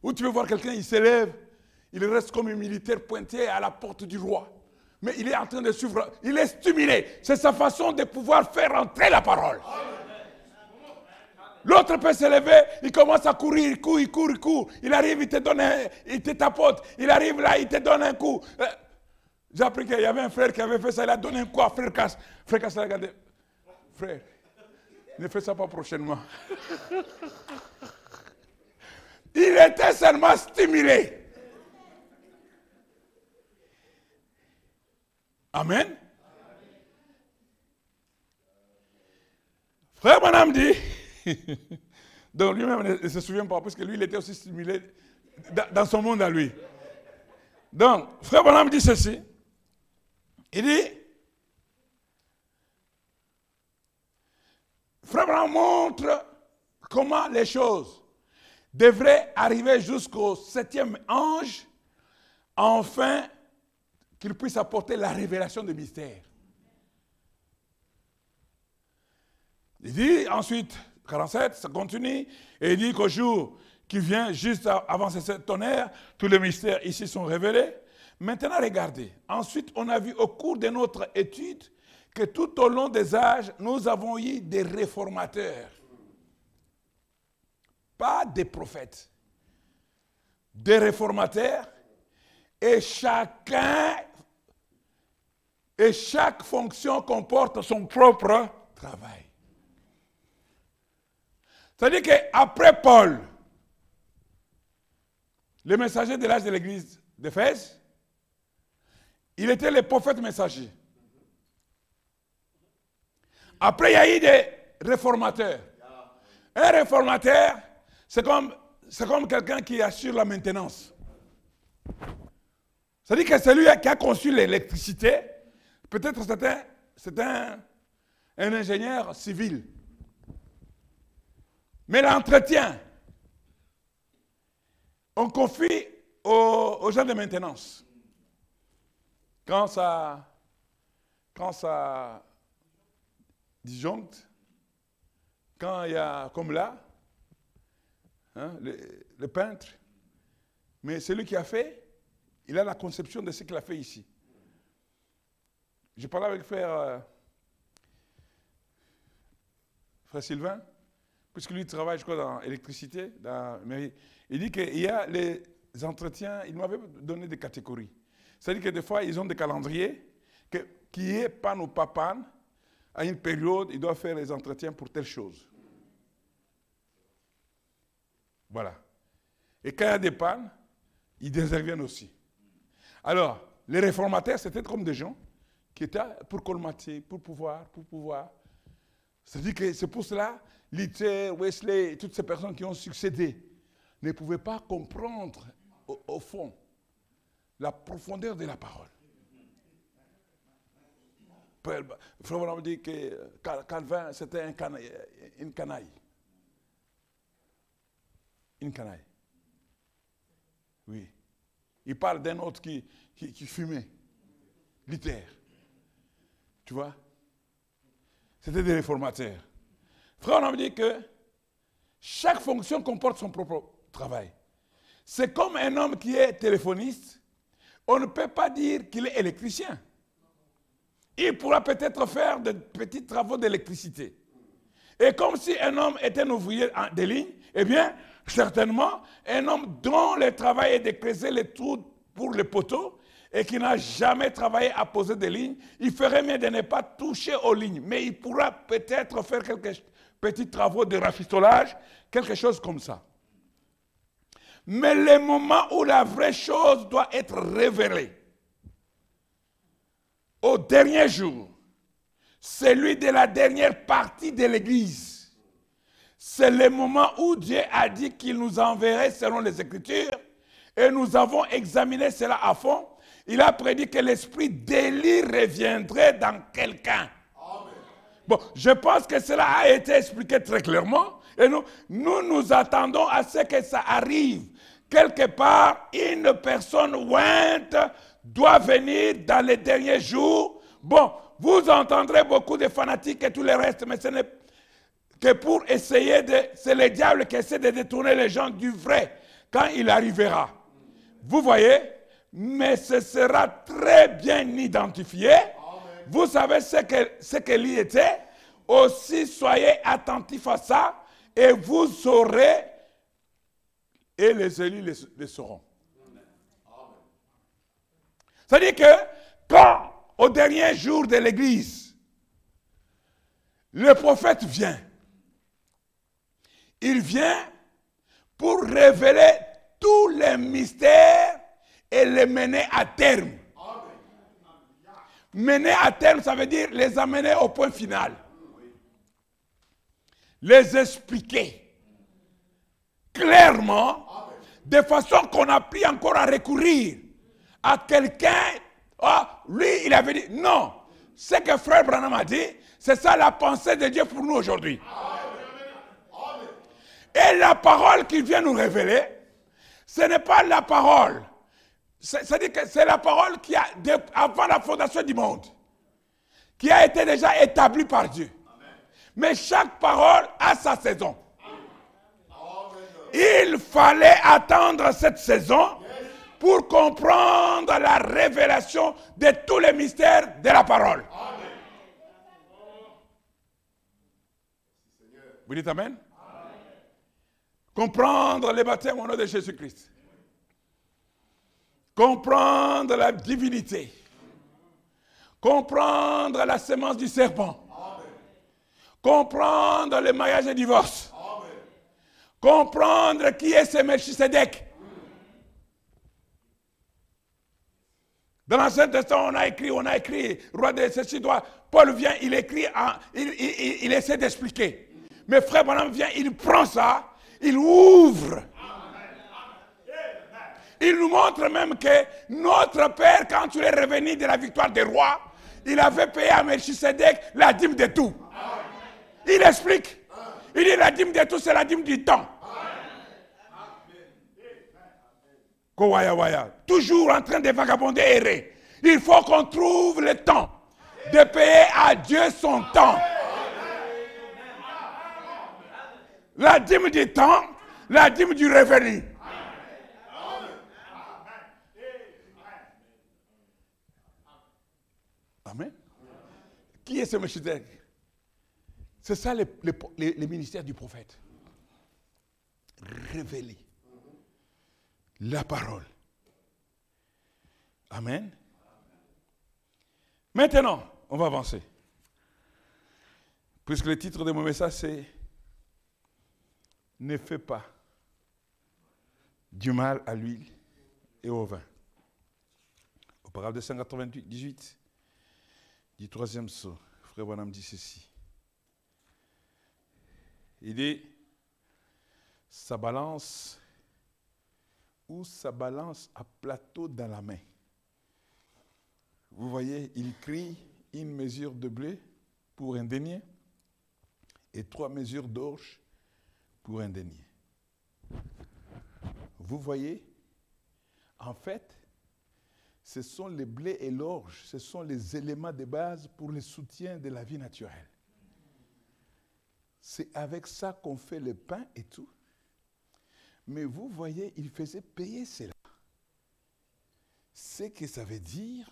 Ou tu veux voir quelqu'un, il s'élève, il reste comme un militaire pointé à la porte du roi. Mais il est en train de suivre, il est stimulé. C'est sa façon de pouvoir faire entrer la parole. L'autre peut s'élever, il commence à courir, il court, il court, il court. Il arrive, il te donne un, il te tapote. Il arrive là, il te donne un coup. J'ai appris qu'il y avait un frère qui avait fait ça, il a donné un coup à frère Casse. Frère Casse a regardé. Frère, ne fais ça pas prochainement. Il était seulement stimulé. Amen. Frère Madame dit, donc lui-même ne se souvient pas, parce que lui, il était aussi stimulé dans son monde à lui. Donc, Frère Bonhomme dit ceci. Il dit, Frère Bonhomme montre comment les choses devrait arriver jusqu'au septième ange, enfin qu'il puisse apporter la révélation du mystère. Il dit ensuite, 47, ça continue, et il dit qu'au jour qui vient, juste avant ce tonnerre, tous les mystères ici sont révélés. Maintenant, regardez. Ensuite, on a vu au cours de notre étude que tout au long des âges, nous avons eu des réformateurs pas des prophètes, des réformateurs, et chacun, et chaque fonction comporte son propre travail. C'est-à-dire qu'après Paul, le messager de l'âge de l'église d'Éphèse, il était le prophète messager. Après, il y a eu des réformateurs. Un réformateur, c'est comme, quelqu'un qui assure la maintenance. C'est-à-dire que celui qui a conçu l'électricité, peut-être c'est un, ingénieur civil. Mais l'entretien, on confie aux, gens de maintenance. Quand ça, quand ça disjoncte, quand il y a, comme là, Hein, le, peintre. Mais celui qui a fait, il a la conception de ce qu'il a fait ici. Je parlais avec frère, euh, frère Sylvain. puisque lui travaille, dans l'électricité, dans mairie. Il dit qu'il y a les entretiens, il m'avait donné des catégories. C'est-à-dire que des fois, ils ont des calendriers que, qui est panne ou pas panne. À une période, ils doivent faire les entretiens pour telle chose. Voilà. Et quand il y a des pannes, ils interviennent aussi. Alors, les réformateurs, c'était comme des gens qui étaient pour colmater, pour pouvoir, pour pouvoir. C'est-à-dire que c'est pour cela, Luther, Wesley, toutes ces personnes qui ont succédé ne pouvaient pas comprendre au, fond la profondeur de la parole. Frère dit que Calvin, c'était un canaille, une canaille. Une canaille. Oui. Il parle d'un autre qui, qui, fumait. Luther. Tu vois? C'était des réformateurs. Frère, on a dit que chaque fonction comporte son propre travail. C'est comme un homme qui est téléphoniste. On ne peut pas dire qu'il est électricien. Il pourra peut-être faire de petits travaux d'électricité. Et comme si un homme était un ouvrier des lignes, eh bien, certainement, un homme dont le travail est de creuser les trous pour les poteaux et qui n'a jamais travaillé à poser des lignes, il ferait mieux de ne pas toucher aux lignes. Mais il pourra peut-être faire quelques petits travaux de rafistolage, quelque chose comme ça. Mais le moment où la vraie chose doit être révélée, au dernier jour, celui de la dernière partie de l'Église, c'est le moment où Dieu a dit qu'il nous enverrait selon les Écritures, et nous avons examiné cela à fond. Il a prédit que l'esprit d'Élie reviendrait dans quelqu'un. Bon, je pense que cela a été expliqué très clairement. Et nous, nous nous attendons à ce que ça arrive. Quelque part, une personne ointe doit venir dans les derniers jours. Bon, vous entendrez beaucoup de fanatiques et tout le reste, mais ce n'est que pour essayer de... C'est le diable qui essaie de détourner les gens du vrai quand il arrivera. Vous voyez? Mais ce sera très bien identifié. Vous savez ce que, ce que était? Aussi, soyez attentifs à ça et vous saurez et les élus les, sauront. C'est-à-dire que quand, au dernier jour de l'Église, le prophète vient, il vient pour révéler tous les mystères et les mener à terme. Mener à terme, ça veut dire les amener au point final. Les expliquer clairement, de façon qu'on a pu encore à recourir à quelqu'un. Ah, lui, il avait dit non. Ce que frère Branham a dit, c'est ça la pensée de Dieu pour nous aujourd'hui. Et la parole qu'il vient nous révéler, ce n'est pas la parole. C'est-à-dire que c'est la parole qui a, avant la fondation du monde, qui a été déjà établie par Dieu. Mais chaque parole a sa saison. Il fallait attendre cette saison pour comprendre la révélation de tous les mystères de la parole. Vous dites Amen? Comprendre les baptêmes au nom de Jésus-Christ. Comprendre la divinité. Comprendre la sémence du serpent. Comprendre le mariage et divorce. Comprendre qui est ce Melchisedec. Dans l'Ancien Testament, on a écrit, on a écrit, roi de ceci doit. Paul vient, il écrit, il, essaie d'expliquer. Mais frère Bonhomme vient, il prend ça, il ouvre. Il nous montre même que notre Père, quand il est revenu de la victoire des rois, il avait payé à Melchisedec la dîme de tout. Il explique. Il dit la dîme de tout, c'est la dîme du temps. Toujours en train de vagabonder errer. Il faut qu'on trouve le temps de payer à Dieu son temps. La dîme du temps, la dîme du revenu. Amen. Qui est ce Melchizedek C'est ça le, ministère du prophète. révéler la parole. Amen. Maintenant, on va avancer. Puisque le titre de mon message, c'est Ne fais pas du mal à l'huile et au vin. Au paragraphe 298, 18, du troisième saut, Frère Bonhomme dit ceci. Il dit, sa balance ou sa balance à plateau dans la main. Vous voyez, il crie une mesure de blé pour un denier et trois mesures d'orge pour un denier. Vous voyez, en fait, ce sont les blés et l'orge, ce sont les éléments de base pour le soutien de la vie naturelle. C'est avec ça qu'on fait le pain et tout. Mais vous voyez, il faisait payer cela. Ce que ça veut dire,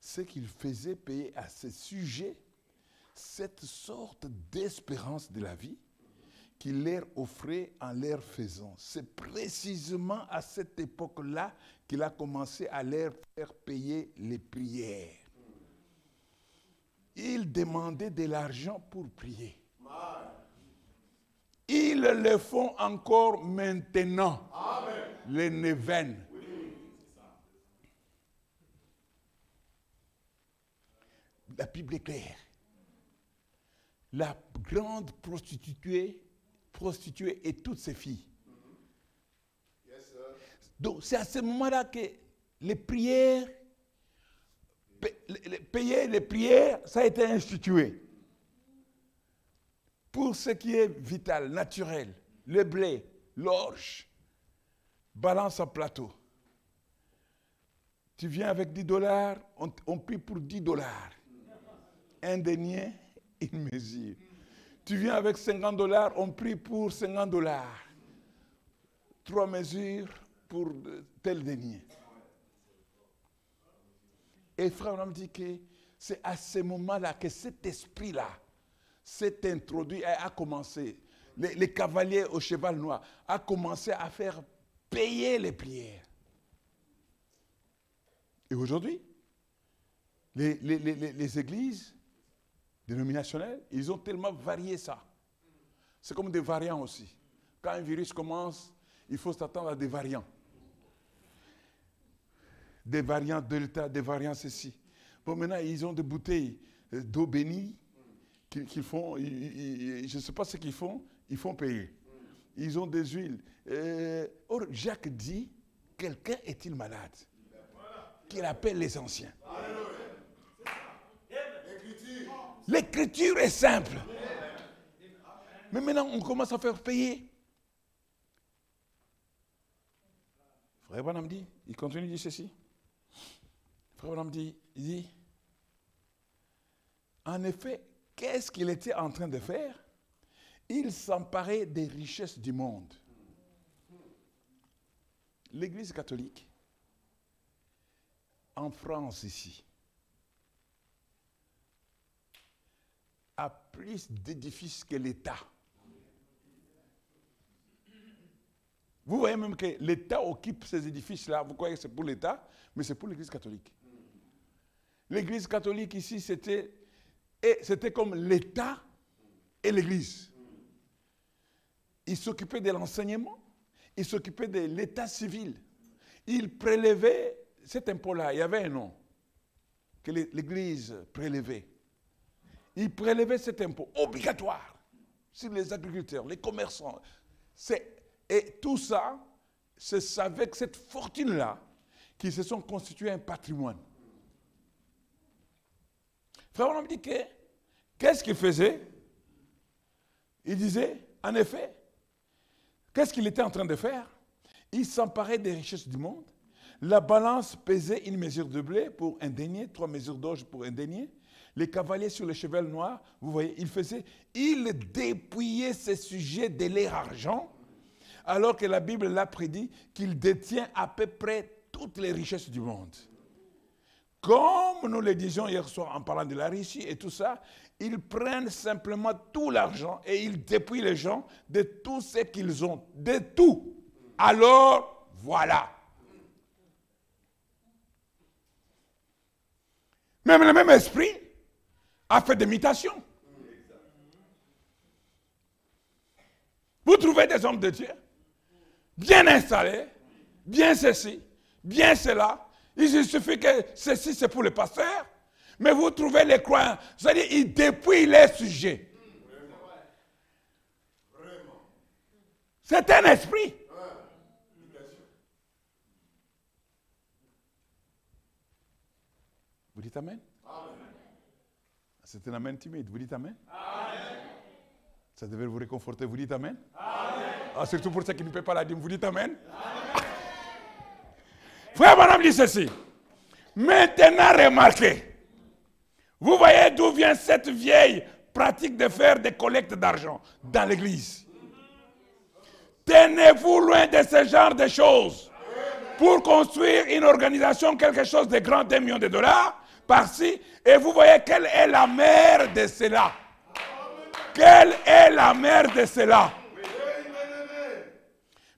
c'est qu'il faisait payer à ce sujet cette sorte d'espérance de la vie qu'il leur offrait en leur faisant. C'est précisément à cette époque-là qu'il a commencé à leur faire payer les prières. Il demandait de l'argent pour prier. Ils le font encore maintenant. Les Neven. La Bible est claire. La grande prostituée, prostituée et toutes ses filles. Donc c'est à ce moment-là que les prières, payer les prières, ça a été institué pour ce qui est vital, naturel, le blé, l'orge, balance en plateau. Tu viens avec 10 dollars, on, prie pour 10 dollars. Un denier, une mesure. Tu viens avec 50 dollars, on prie pour 50 dollars. Trois mesures pour tel denier. Et frère, on me dit que c'est à ce moment-là que cet esprit-là, s'est introduit et a commencé, les, cavaliers au cheval noir, a commencé à faire payer les prières. Et aujourd'hui, les, les, églises dénominationnelles, ils ont tellement varié ça. C'est comme des variants aussi. Quand un virus commence, il faut s'attendre à des variants. Des variants Delta, des variants ceci. Bon, maintenant, ils ont des bouteilles d'eau bénie qu'ils font, je ne sais pas ce qu'ils font, ils font payer. Ils ont des huiles. Euh, or, Jacques dit, quelqu'un est-il malade? Qu'il appelle les anciens. L'écriture est simple. Mais maintenant, on commence à faire payer. Frère Branham dit, il continue de dire ceci. Frère Branham dit, il dit, en effet, Qu'est-ce qu'il était en train de faire? Il s'emparait des richesses du monde. L'Église catholique, en France ici, a plus d'édifices que l'État. Vous voyez même que l'État occupe ces édifices-là. Vous croyez que c'est pour l'État, mais c'est pour l'Église catholique. L'Église catholique ici, c'était et c'était comme l'État et l'Église. Il s'occupait de l'enseignement, il s'occupait de l'état civil. Il prélevait cet impôt-là, il y avait un nom que l'Église prélevait. Il prélevait cet impôt obligatoire sur les agriculteurs, les commerçants. Et tout ça, c'est avec cette fortune-là qu'ils se sont constitués un patrimoine. Frère, on me dit que, qu'est-ce qu'il faisait? Il disait, en effet, qu'est-ce qu'il était en train de faire? Il s'emparait des richesses du monde. La balance pesait une mesure de blé pour un denier, trois mesures d'orge pour un denier. Les cavaliers sur le cheval noir, vous voyez, il faisait, il dépouillait ses sujets de leur argent, alors que la Bible l'a prédit qu'il détient à peu près toutes les richesses du monde. comme nous le disions hier soir en parlant de la Russie et tout ça, ils prennent simplement tout l'argent et ils dépouillent les gens de tout ce qu'ils ont, de tout. Alors, voilà. Même le même esprit a fait des mutations. Vous trouvez des hommes de Dieu, bien installés, bien ceci, bien cela. Il suffit que ceci, c'est pour le pasteur. Mais vous trouvez les croyants, c'est-à-dire ils dépouillent les sujets. C'est un esprit. Vous dites Amen C'est un Amen timide. Vous dites Amen Ça devait vous réconforter. Vous dites Amen ah, surtout pour ceux qui ne peuvent pas la dire. Vous dites Amen, Frère Madame dit ceci. Maintenant, remarquez. Vous voyez d'où vient cette vieille pratique de faire des collectes d'argent dans l'église. Tenez-vous loin de ce genre de choses. Pour construire une organisation, quelque chose de grand, d'un million de dollars, par-ci, et vous voyez quelle est la mère de cela. Quelle est la mère de cela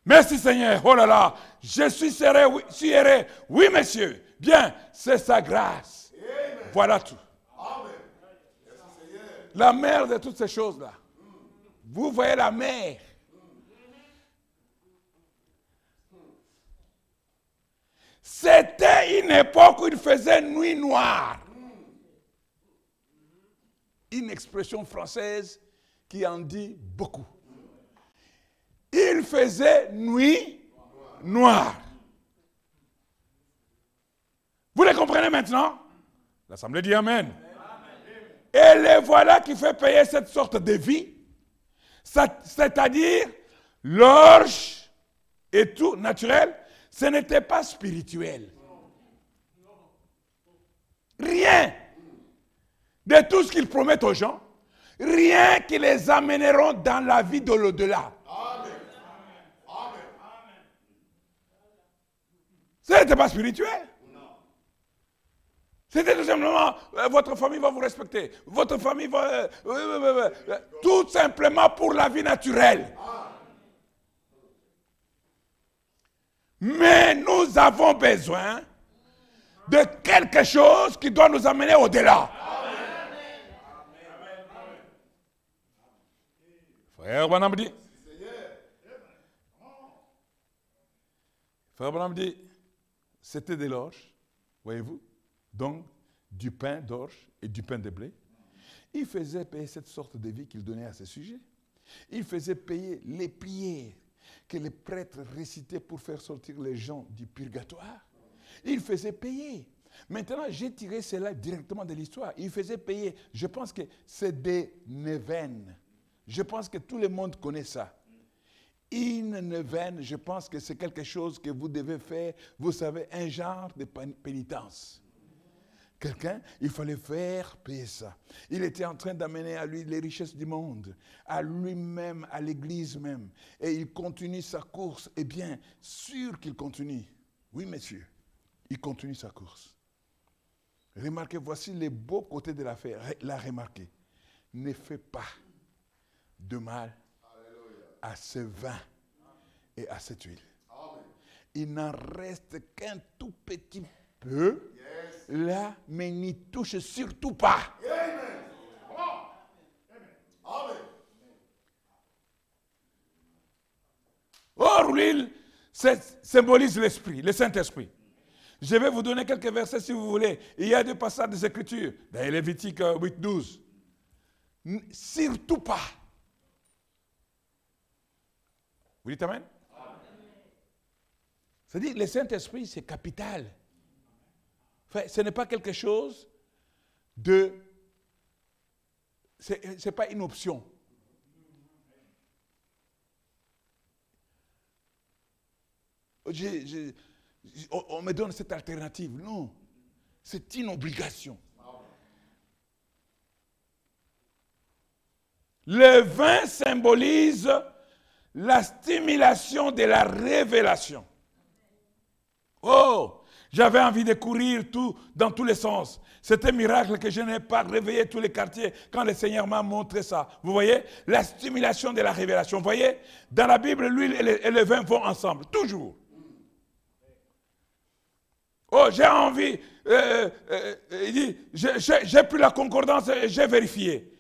Merci Seigneur. Oh là là, je suis serré, oui, serré. Oui, monsieur. Bien, c'est sa grâce. Voilà tout. La mère de toutes ces choses-là. Vous voyez la mère. C'était une époque où il faisait nuit noire. Une expression française qui en dit beaucoup. Il faisait nuit noire. Vous les comprenez maintenant? L'Assemblée dit Amen. Et les voilà qui fait payer cette sorte de vie, c'est-à-dire l'orge et tout naturel, ce n'était pas spirituel. Rien de tout ce qu'ils promettent aux gens, rien qui les amèneront dans la vie de l'au-delà. Ce n'était pas spirituel. C'était tout simplement, euh, votre famille va vous respecter. Votre famille va... Euh, tout simplement pour la vie naturelle. Mais nous avons besoin de quelque chose qui doit nous amener au-delà. Frère Branham dit. Frère dit, c'était des l'orge, voyez-vous, donc du pain d'orge et du pain de blé. Il faisait payer cette sorte de vie qu'il donnait à ses sujets. Il faisait payer les prières que les prêtres récitaient pour faire sortir les gens du purgatoire. Il faisait payer. Maintenant, j'ai tiré cela directement de l'histoire. Il faisait payer. Je pense que c'est des Neven. Je pense que tout le monde connaît ça in je pense que c'est quelque chose que vous devez faire, vous savez, un genre de pénitence. Quelqu'un, il fallait faire payer ça. Il était en train d'amener à lui les richesses du monde, à lui-même, à l'Église même. Et il continue sa course. Eh bien, sûr qu'il continue. Oui, messieurs, il continue sa course. Remarquez, voici les beaux côtés de l'affaire. La remarquez. Ne fais pas de mal à ce vin et à cette huile. Il n'en reste qu'un tout petit peu là, mais n'y touche surtout pas. Or, l'huile symbolise l'esprit, le Saint-Esprit. Je vais vous donner quelques versets si vous voulez. Il y a des passages des Écritures, dans Lévitique 8, 12. Surtout pas. Vous dites Amen? C'est-à-dire, le Saint-Esprit, c'est capital. Ce n'est pas quelque chose de... Ce n'est pas une option. on me donne cette alternative. Non, c'est une obligation. Le vin symbolise la stimulation de la révélation. Oh, J'avais envie de courir tout, dans tous les sens. C'était un miracle que je n'ai pas réveillé tous les quartiers quand le Seigneur m'a montré ça. Vous voyez? La stimulation de la révélation. Vous voyez? Dans la Bible, l'huile et le vin vont ensemble, toujours. Oh, j'ai envie. Euh, euh, euh, il dit, j'ai pris la concordance et j'ai vérifié.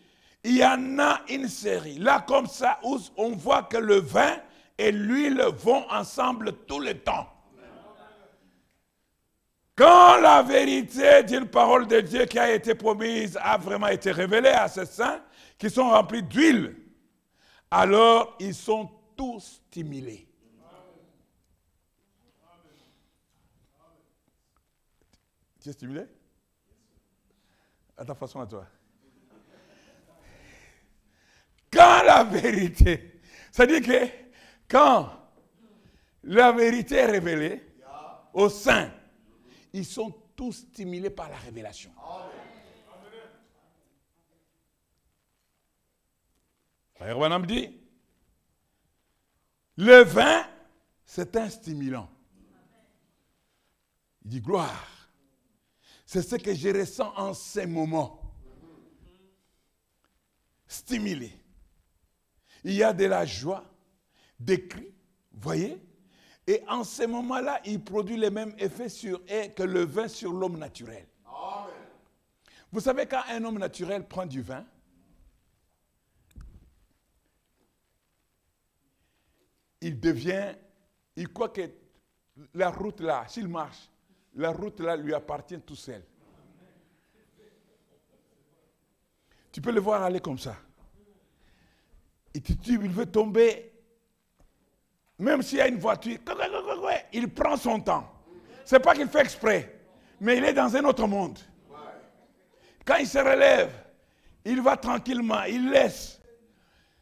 Il y en a une série. Là, comme ça, où on voit que le vin et l'huile vont ensemble tout le temps. Quand la vérité d'une parole de Dieu qui a été promise a vraiment été révélée à ces saints qui sont remplis d'huile, alors ils sont tous stimulés. Tu es stimulé? À ta façon à toi. Quand la vérité, c'est-à-dire que quand la vérité est révélée aux saints, ils sont tous stimulés par la révélation. Dit, le vin, c'est un stimulant. Il dit gloire. C'est ce que je ressens en ces moments. Stimulé. Il y a de la joie, des cris, voyez? Et en ces moments-là, il produit les mêmes effets sur que le vin sur l'homme naturel. Vous savez, quand un homme naturel prend du vin, il devient, il croit que la route là, s'il marche, la route là lui appartient tout seul. Tu peux le voir aller comme ça. Et tu, il veut tomber. Même s'il y a une voiture, il prend son temps. Ce n'est pas qu'il fait exprès, mais il est dans un autre monde. Quand il se relève, il va tranquillement, il laisse.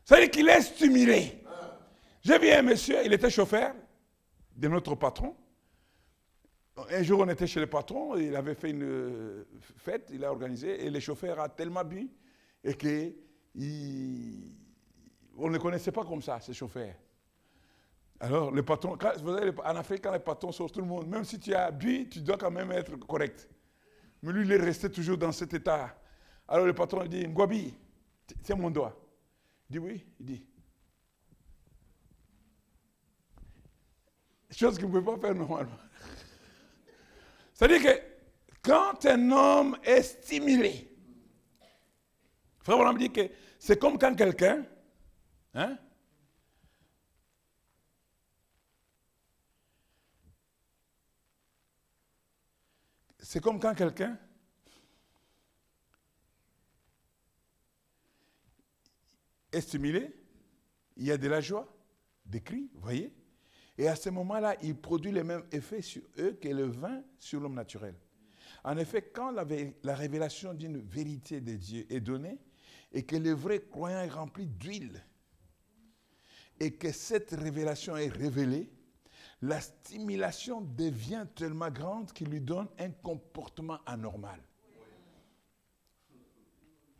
C'est-à-dire qu'il est stimulé. J'ai vu un monsieur, il était chauffeur de notre patron. Un jour, on était chez le patron, il avait fait une euh, fête, il a organisé, et le chauffeur a tellement bu et que on ne connaissait pas comme ça, ces chauffeurs. Alors, le patron, vous savez, en Afrique, quand les patrons sortent tout le monde, même si tu as bu, tu dois quand même être correct. Mais lui, il est resté toujours dans cet état. Alors le patron dit, Ngwabi, tiens mon doigt. Il dit oui, il dit. Chose qu'il ne pouvait pas faire normalement. C'est-à-dire que quand un homme est stimulé, Frère Branham dit que c'est comme quand quelqu'un, hein, c'est comme quand quelqu'un est stimulé, il y a de la joie, des cris, voyez et à ce moment-là, il produit les mêmes effets sur eux que le vin sur l'homme naturel. En effet, quand la révélation d'une vérité de Dieu est donnée, et que le vrai croyant est rempli d'huile, et que cette révélation est révélée, la stimulation devient tellement grande qu'il lui donne un comportement anormal.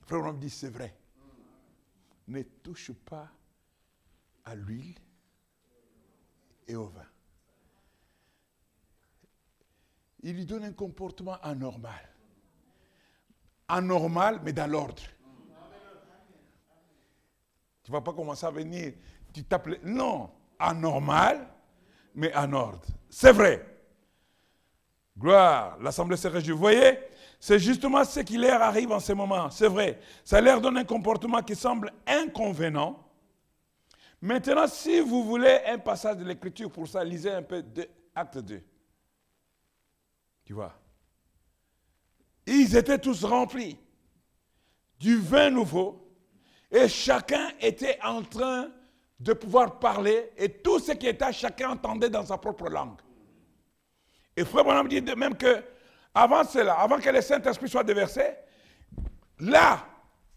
Frère, on dit c'est vrai. Ne touche pas à l'huile et au vin. Il lui donne un comportement anormal. Anormal, mais dans l'ordre. Tu ne vas pas commencer à venir, tu t'appelles. Non, anormal, mais en ordre. C'est vrai. Gloire, l'Assemblée se réjouit. Vous voyez, c'est justement ce qui leur arrive en ce moment. C'est vrai. Ça leur donne un comportement qui semble inconvénient, Maintenant, si vous voulez un passage de l'écriture pour ça, lisez un peu de Acte 2. Tu vois Ils étaient tous remplis du vin nouveau et chacun était en train de pouvoir parler et tout ce qui était, chacun entendait dans sa propre langue. Et Frère Bonhomme dit de même que avant cela, avant que le Saint-Esprit soit déversé, là,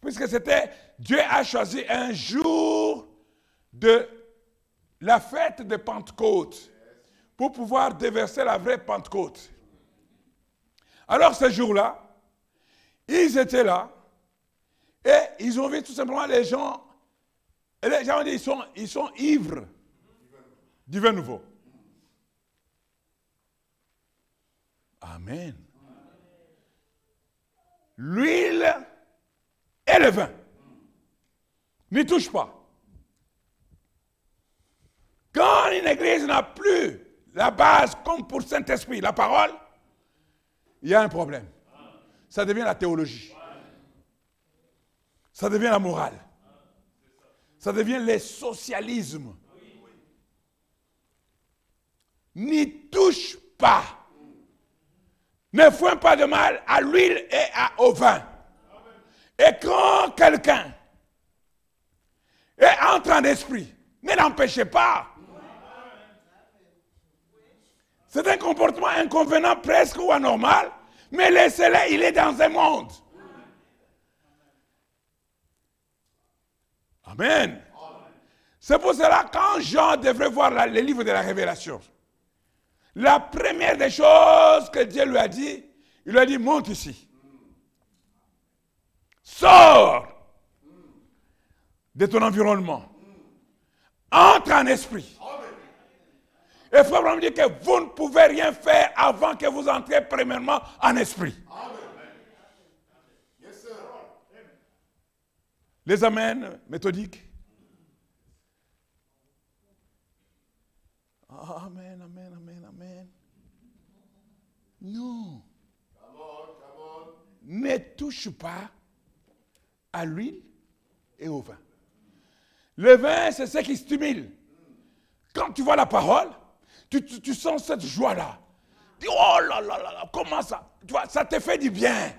puisque c'était, Dieu a choisi un jour de la fête de Pentecôte pour pouvoir déverser la vraie Pentecôte. Alors ce jour-là, ils étaient là et ils ont vu tout simplement les gens, et les gens ils sont, ils sont ivres du vin nouveau. Amen. L'huile et le vin. N'y touche pas. Quand une église n'a plus la base comme pour Saint-Esprit, la parole, il y a un problème. Ça devient la théologie. Ça devient la morale. Ça devient le socialisme. N'y touche pas. Ne fais pas de mal à l'huile et au vin. Et quand quelqu'un est en train d'esprit, ne l'empêchez pas. C'est un comportement inconvénient presque ou anormal, mais laissez-le, il est dans un monde. Amen. C'est pour cela, quand Jean devrait voir le livre de la révélation, la première des choses que Dieu lui a dit, il lui a dit, monte ici. Sors de ton environnement. Entre en esprit. Et frère me dit que vous ne pouvez rien faire avant que vous entriez premièrement en esprit. Les amens méthodiques. Amen, amen, amen, amen. Non. Ne touche pas à l'huile et au vin. Le vin, c'est ce qui stimule. Quand tu vois la parole, tu, sens cette joie-là. Tu dis, oh là là là là, comment ça? Tu vois, Ça te fait du bien.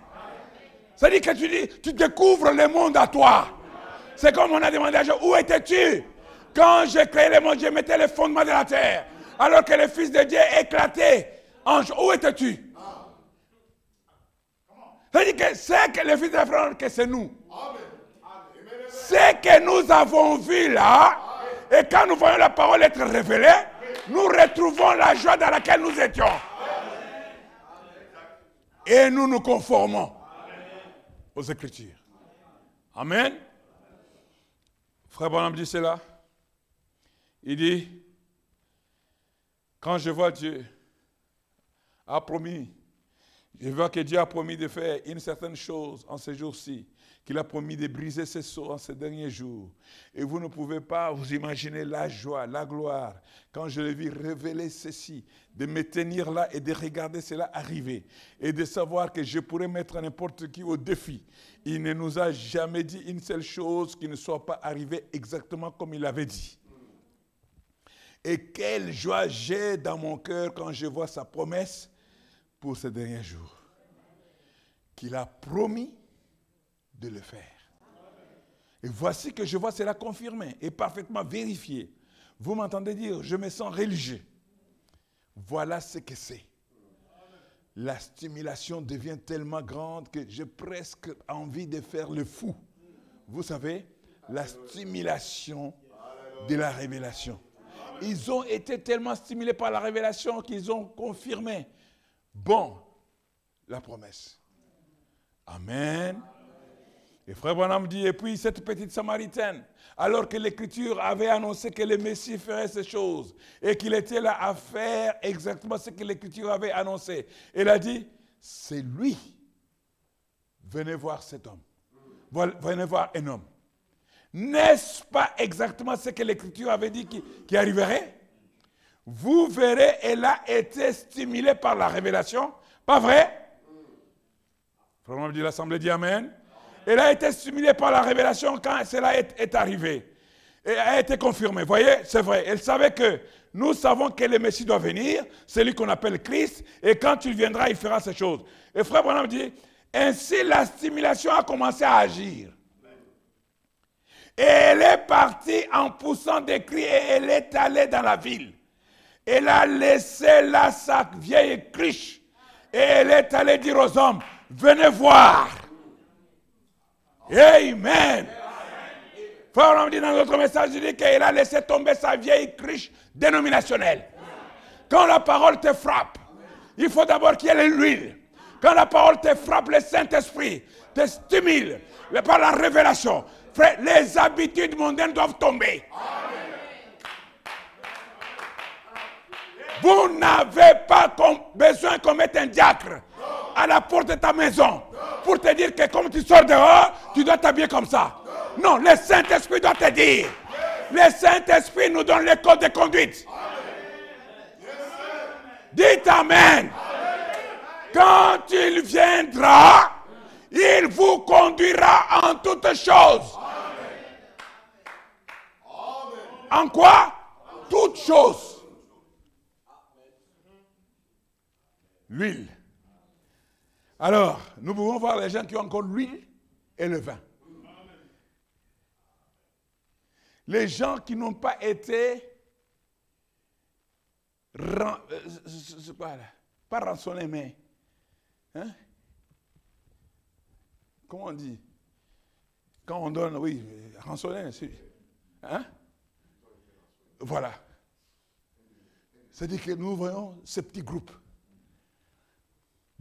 Ça dit que tu dis, tu découvres le monde à toi. C'est comme on a demandé à Dieu, où étais-tu? Quand j'ai créé le monde, je mettais les fondements de la terre. Alors que le Fils de Dieu éclatait. Ange, où étais-tu? Dit que c'est que le Fils de Dieu, que c'est nous. C'est que nous avons vu là, et quand nous voyons la parole être révélée, nous retrouvons la joie dans laquelle nous étions. Et nous nous conformons aux Écritures. Amen. Frère Bonhomme dit cela. Il dit, quand je vois Dieu a promis, je vois que Dieu a promis de faire une certaine chose en ces jours-ci qu'il a promis de briser ses sceaux en ces derniers jours. Et vous ne pouvez pas vous imaginer la joie, la gloire, quand je l'ai vu révéler ceci, de me tenir là et de regarder cela arriver, et de savoir que je pourrais mettre n'importe qui au défi. Il ne nous a jamais dit une seule chose qui ne soit pas arrivée exactement comme il avait dit. Et quelle joie j'ai dans mon cœur quand je vois sa promesse pour ces derniers jours. Qu'il a promis de le faire. Et voici que je vois cela confirmé et parfaitement vérifié. Vous m'entendez dire, je me sens religieux. Voilà ce que c'est. La stimulation devient tellement grande que j'ai presque envie de faire le fou. Vous savez, la stimulation de la révélation. Ils ont été tellement stimulés par la révélation qu'ils ont confirmé. Bon, la promesse. Amen. Et frère Branham dit, et puis cette petite Samaritaine, alors que l'Écriture avait annoncé que le Messie ferait ces choses et qu'il était là à faire exactement ce que l'Écriture avait annoncé, elle a dit, c'est lui. Venez voir cet homme. Venez voir un homme. N'est-ce pas exactement ce que l'Écriture avait dit qui, arriverait? Vous verrez, elle a été stimulée par la révélation. Pas vrai? Frère dit l'Assemblée dit Amen. Elle a été stimulée par la révélation quand cela est, arrivé. Et a été confirmée. Voyez, c'est vrai. Elle savait que nous savons que le Messie doit venir, celui qu'on appelle Christ, et quand il viendra, il fera ces choses. Et frère Branham dit, ainsi la stimulation a commencé à agir. Et elle est partie en poussant des cris et elle est allée dans la ville. Elle a laissé là sa vieille cruche et elle est allée dire aux hommes, venez voir. Amen. Frère, on dit dans notre message, il dit qu'il a laissé tomber sa vieille cruche dénominationnelle. Quand la parole te frappe, il faut d'abord qu'il y ait l'huile. Quand la parole te frappe, le Saint-Esprit te stimule par la révélation. Frère, les habitudes mondaines doivent tomber. Vous n'avez pas besoin qu'on mette un diacre à la porte de ta maison pour te dire que comme tu sors dehors, tu dois t'habiller comme ça. Non, le Saint-Esprit doit te dire. Le Saint-Esprit nous donne les codes de conduite. Dites Amen. Quand il viendra, il vous conduira en toutes choses. En quoi? Toutes choses. L'huile. Alors, nous pouvons voir les gens qui ont encore l'huile et le vin. Les gens qui n'ont pas été euh, pas rançonnés, mais hein? comment on dit? Quand on donne, oui, rançonné, hein? Voilà. C'est-à-dire que nous voyons ce petit groupe.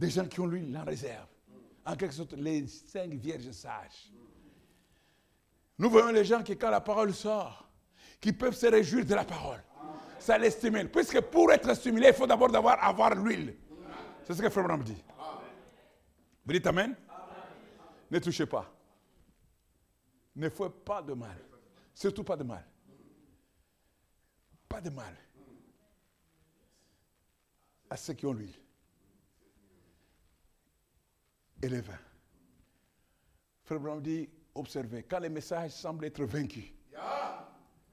Des gens qui ont lui la réserve. En quelque sorte, les cinq vierges sages. Nous voyons les gens qui, quand la parole sort, qui peuvent se réjouir de la parole. Ça les stimule. Puisque pour être stimulé, il faut d'abord avoir, avoir l'huile. C'est ce que Frère Branham dit. Vous dites Amen? Ne touchez pas. Ne faites pas de mal. Surtout pas de mal. Pas de mal à ceux qui ont l'huile et les vins. Frère Branham dit, observez, quand les messages semblent être vaincus,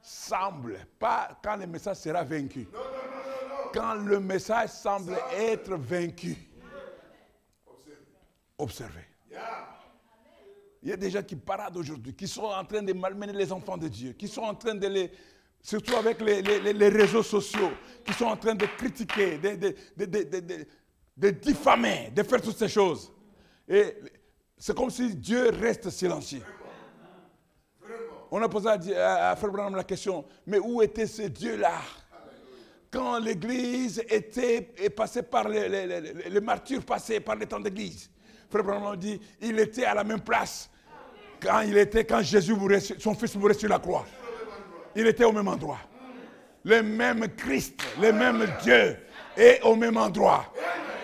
semble, pas quand le message sera vaincu. quand le message semble être vaincu, observez. Il y a des gens qui paradent aujourd'hui, qui sont en train de malmener les enfants de Dieu, qui sont en train de les, surtout avec les, réseaux sociaux, qui sont en train de critiquer, de, diffamer, de faire toutes ces choses. Et c'est comme si Dieu reste silencieux. On a posé à, Frère Branham la question, mais où était ce Dieu-là? Quand l'Église était passée par les, les, martyrs passés par les temps d'Église Frère Branham dit, il était à la même place quand il était, quand Jésus son fils mourait sur la croix il était au même endroit. Le même Christ, le même Dieu est au même endroit.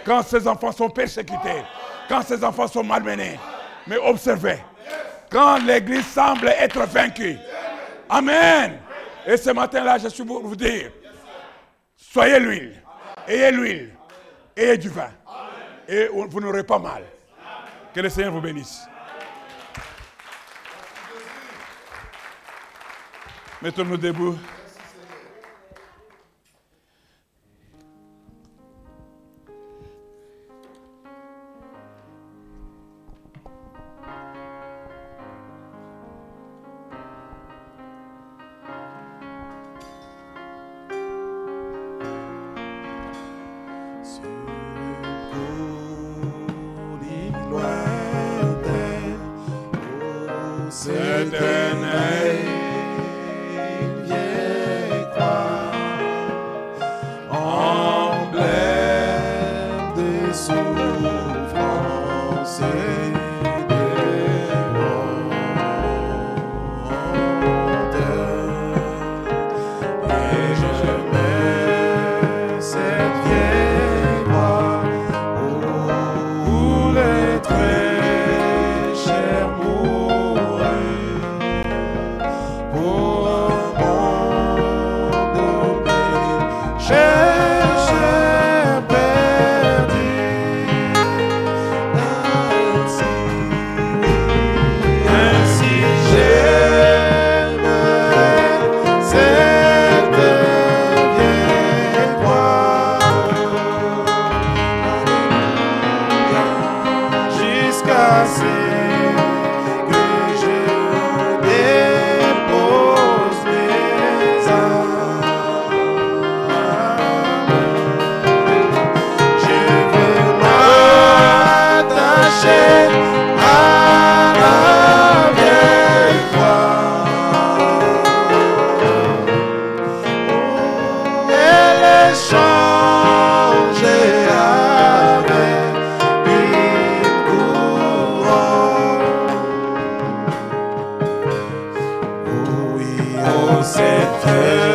Quand ses enfants sont persécutés, quand ses enfants sont malmenés. Mais observez, quand l'Église semble être vaincue. Amen. Et ce matin-là, je suis pour vous dire, soyez l'huile, ayez l'huile, ayez du vin. Et vous n'aurez pas mal. Que le Seigneur vous bénisse. Mettons-nous debout. cette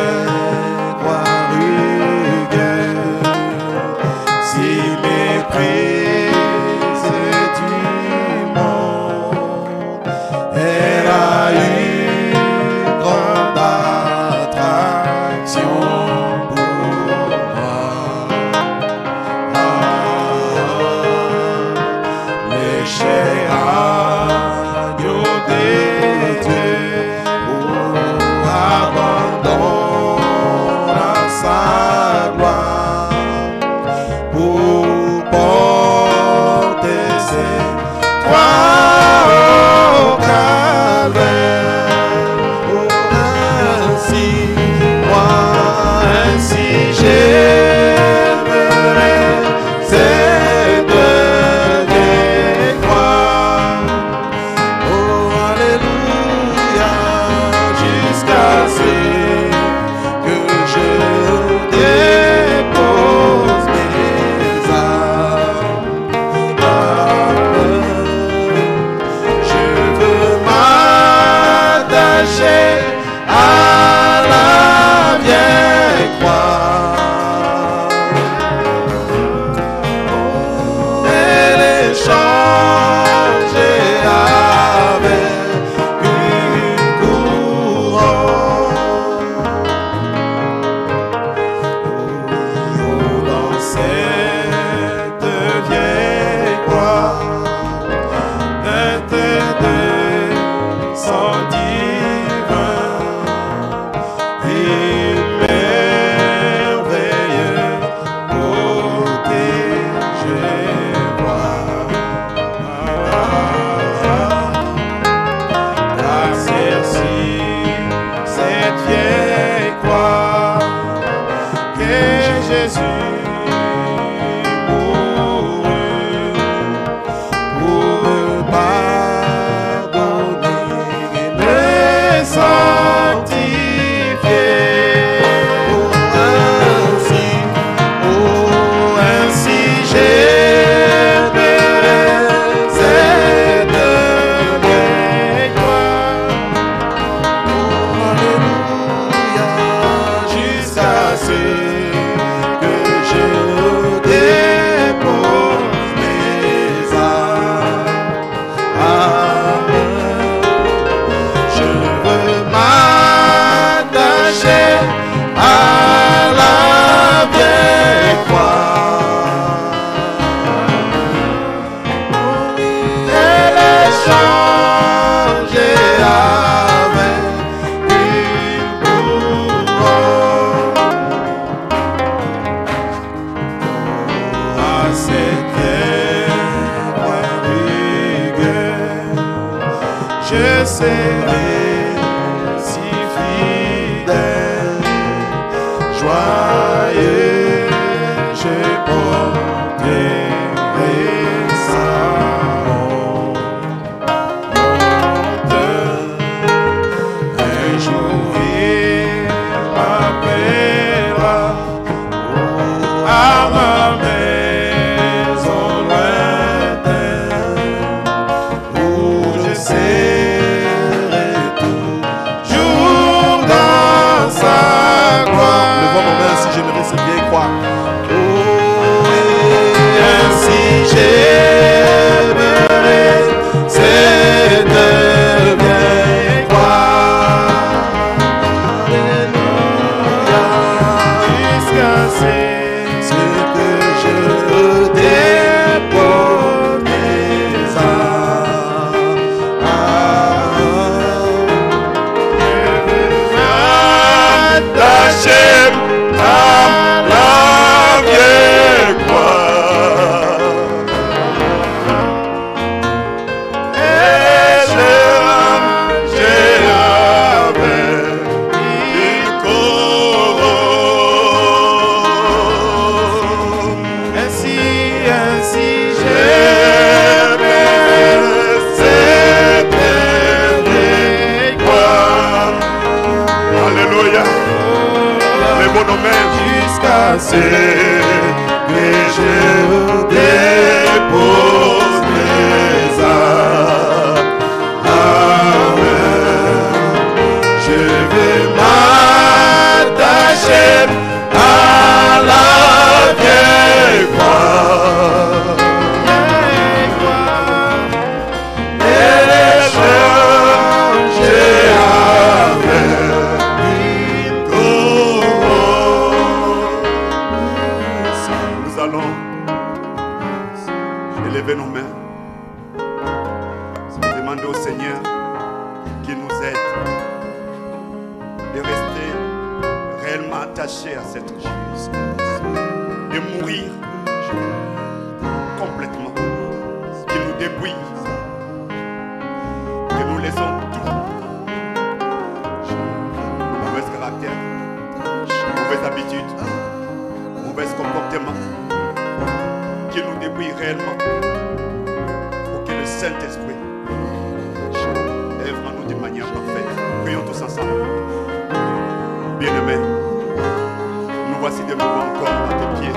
de encore à tes pieds.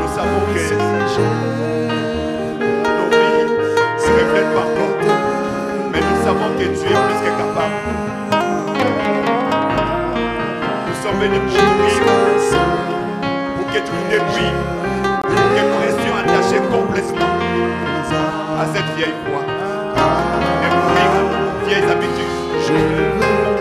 Nous savons que nos vies se reflètent par contre, mais nous savons que tu es plus que capable. Nous sommes venus pour vivre, pour que tu nous dépouilles, que nous restions attachés complètement à cette vieille foi, et pour vieilles habitudes.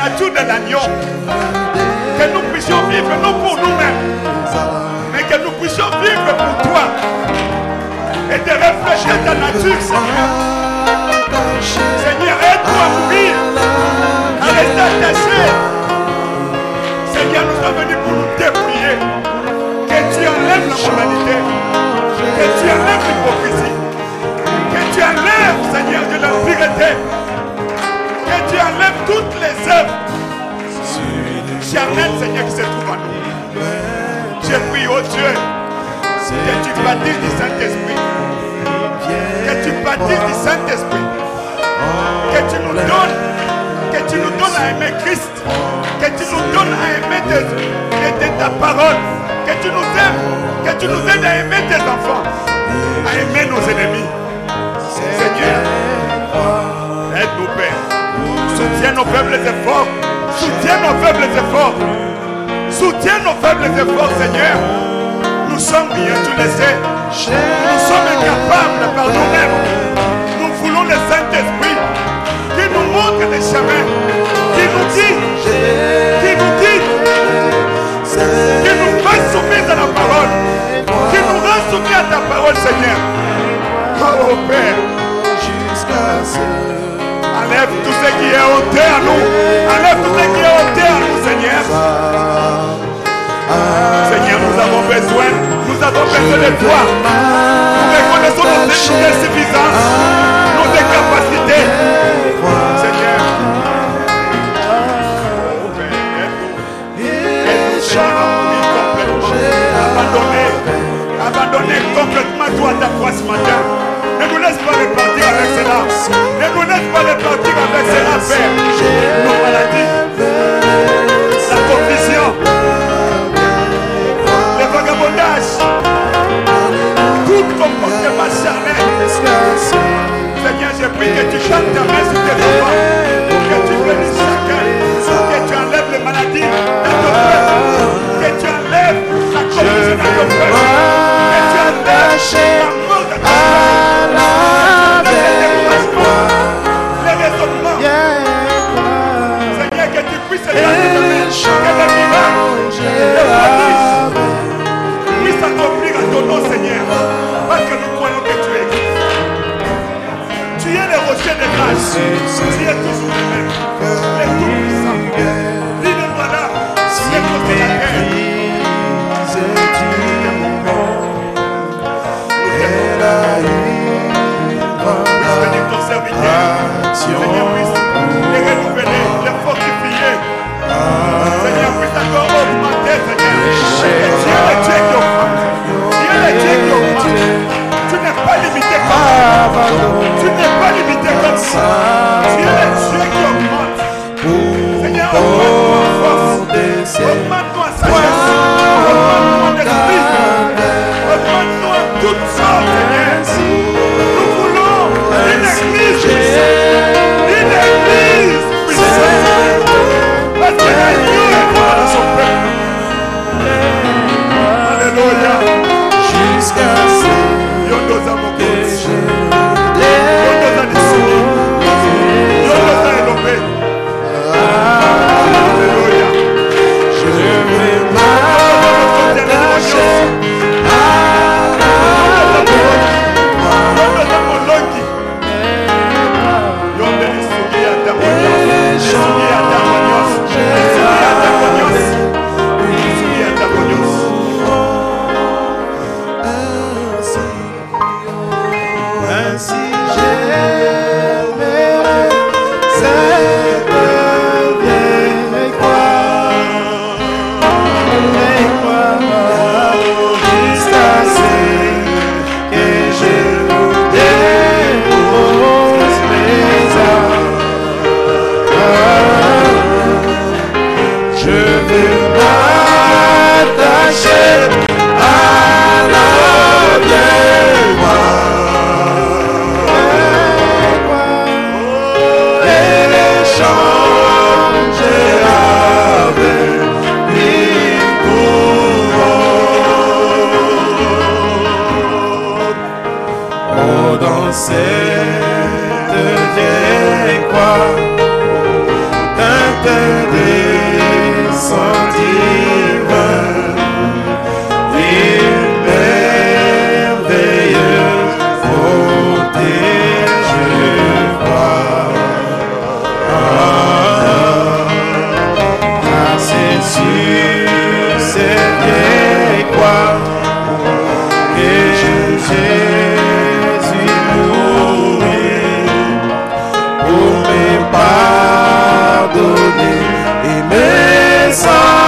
Nature de l'agneau, que nous puissions vivre non pour nous-mêmes, que nous puissions vivre pour toi et de refléter ta nature, Seigneur. Seigneur, aide-nous à mourir, à rester attaché. Seigneur, nous sommes venus pour nous dépouiller. Que tu enlèves la moralité, que tu enlèves l'hypocrisie, que tu enlèves, Seigneur, de l'impureté, que tu enlèves toutes les œuvres charnelles, Seigneur, qui se trouvent en nous. Oh Dieu, que tu baptises du Saint-Esprit, que tu baptises du Saint-Esprit, que tu nous donnes, que tu nous donnes à aimer Christ, que tu nous donnes à aimer tes- tes- tes- ta parole, que tu nous aimes, que tu nous aides à aimer tes enfants, à aimer nos ennemis. Seigneur, aide-nous, Père. Soutiens nos faibles efforts. Soutiens nos faibles efforts. Soutiens nos faibles efforts, Seigneur. Nous sommes bien, le sais. Nous sommes incapables par nous-mêmes. Nous voulons le Saint-Esprit qui nous montre les chemins, qui nous dit, qui nous dit, qui nous fait soumis à la parole, qui nous rend soumis à ta parole, Seigneur. Oh Père, enlève tout ce qui est ôté à nous. Enlève tout ce qui est ôté à nous, Seigneur. Seigneur, nous avons besoin, nous avons besoin de toi. Nous reconnaissons nos insuffisances, nos incapacités. Seigneur, sun. C'est de vieille. Son.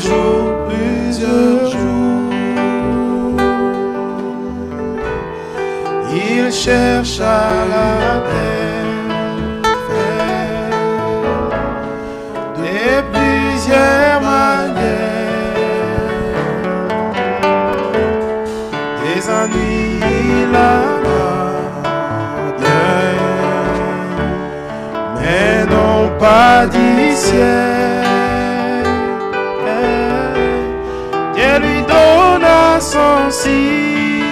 jours, plusieurs jours. Il cherche à la terre de plusieurs manières. Des ennuis, il a mais non pas du ciel. sensible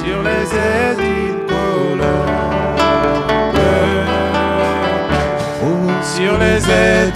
sur les ailes d'une colonne, sur les ailes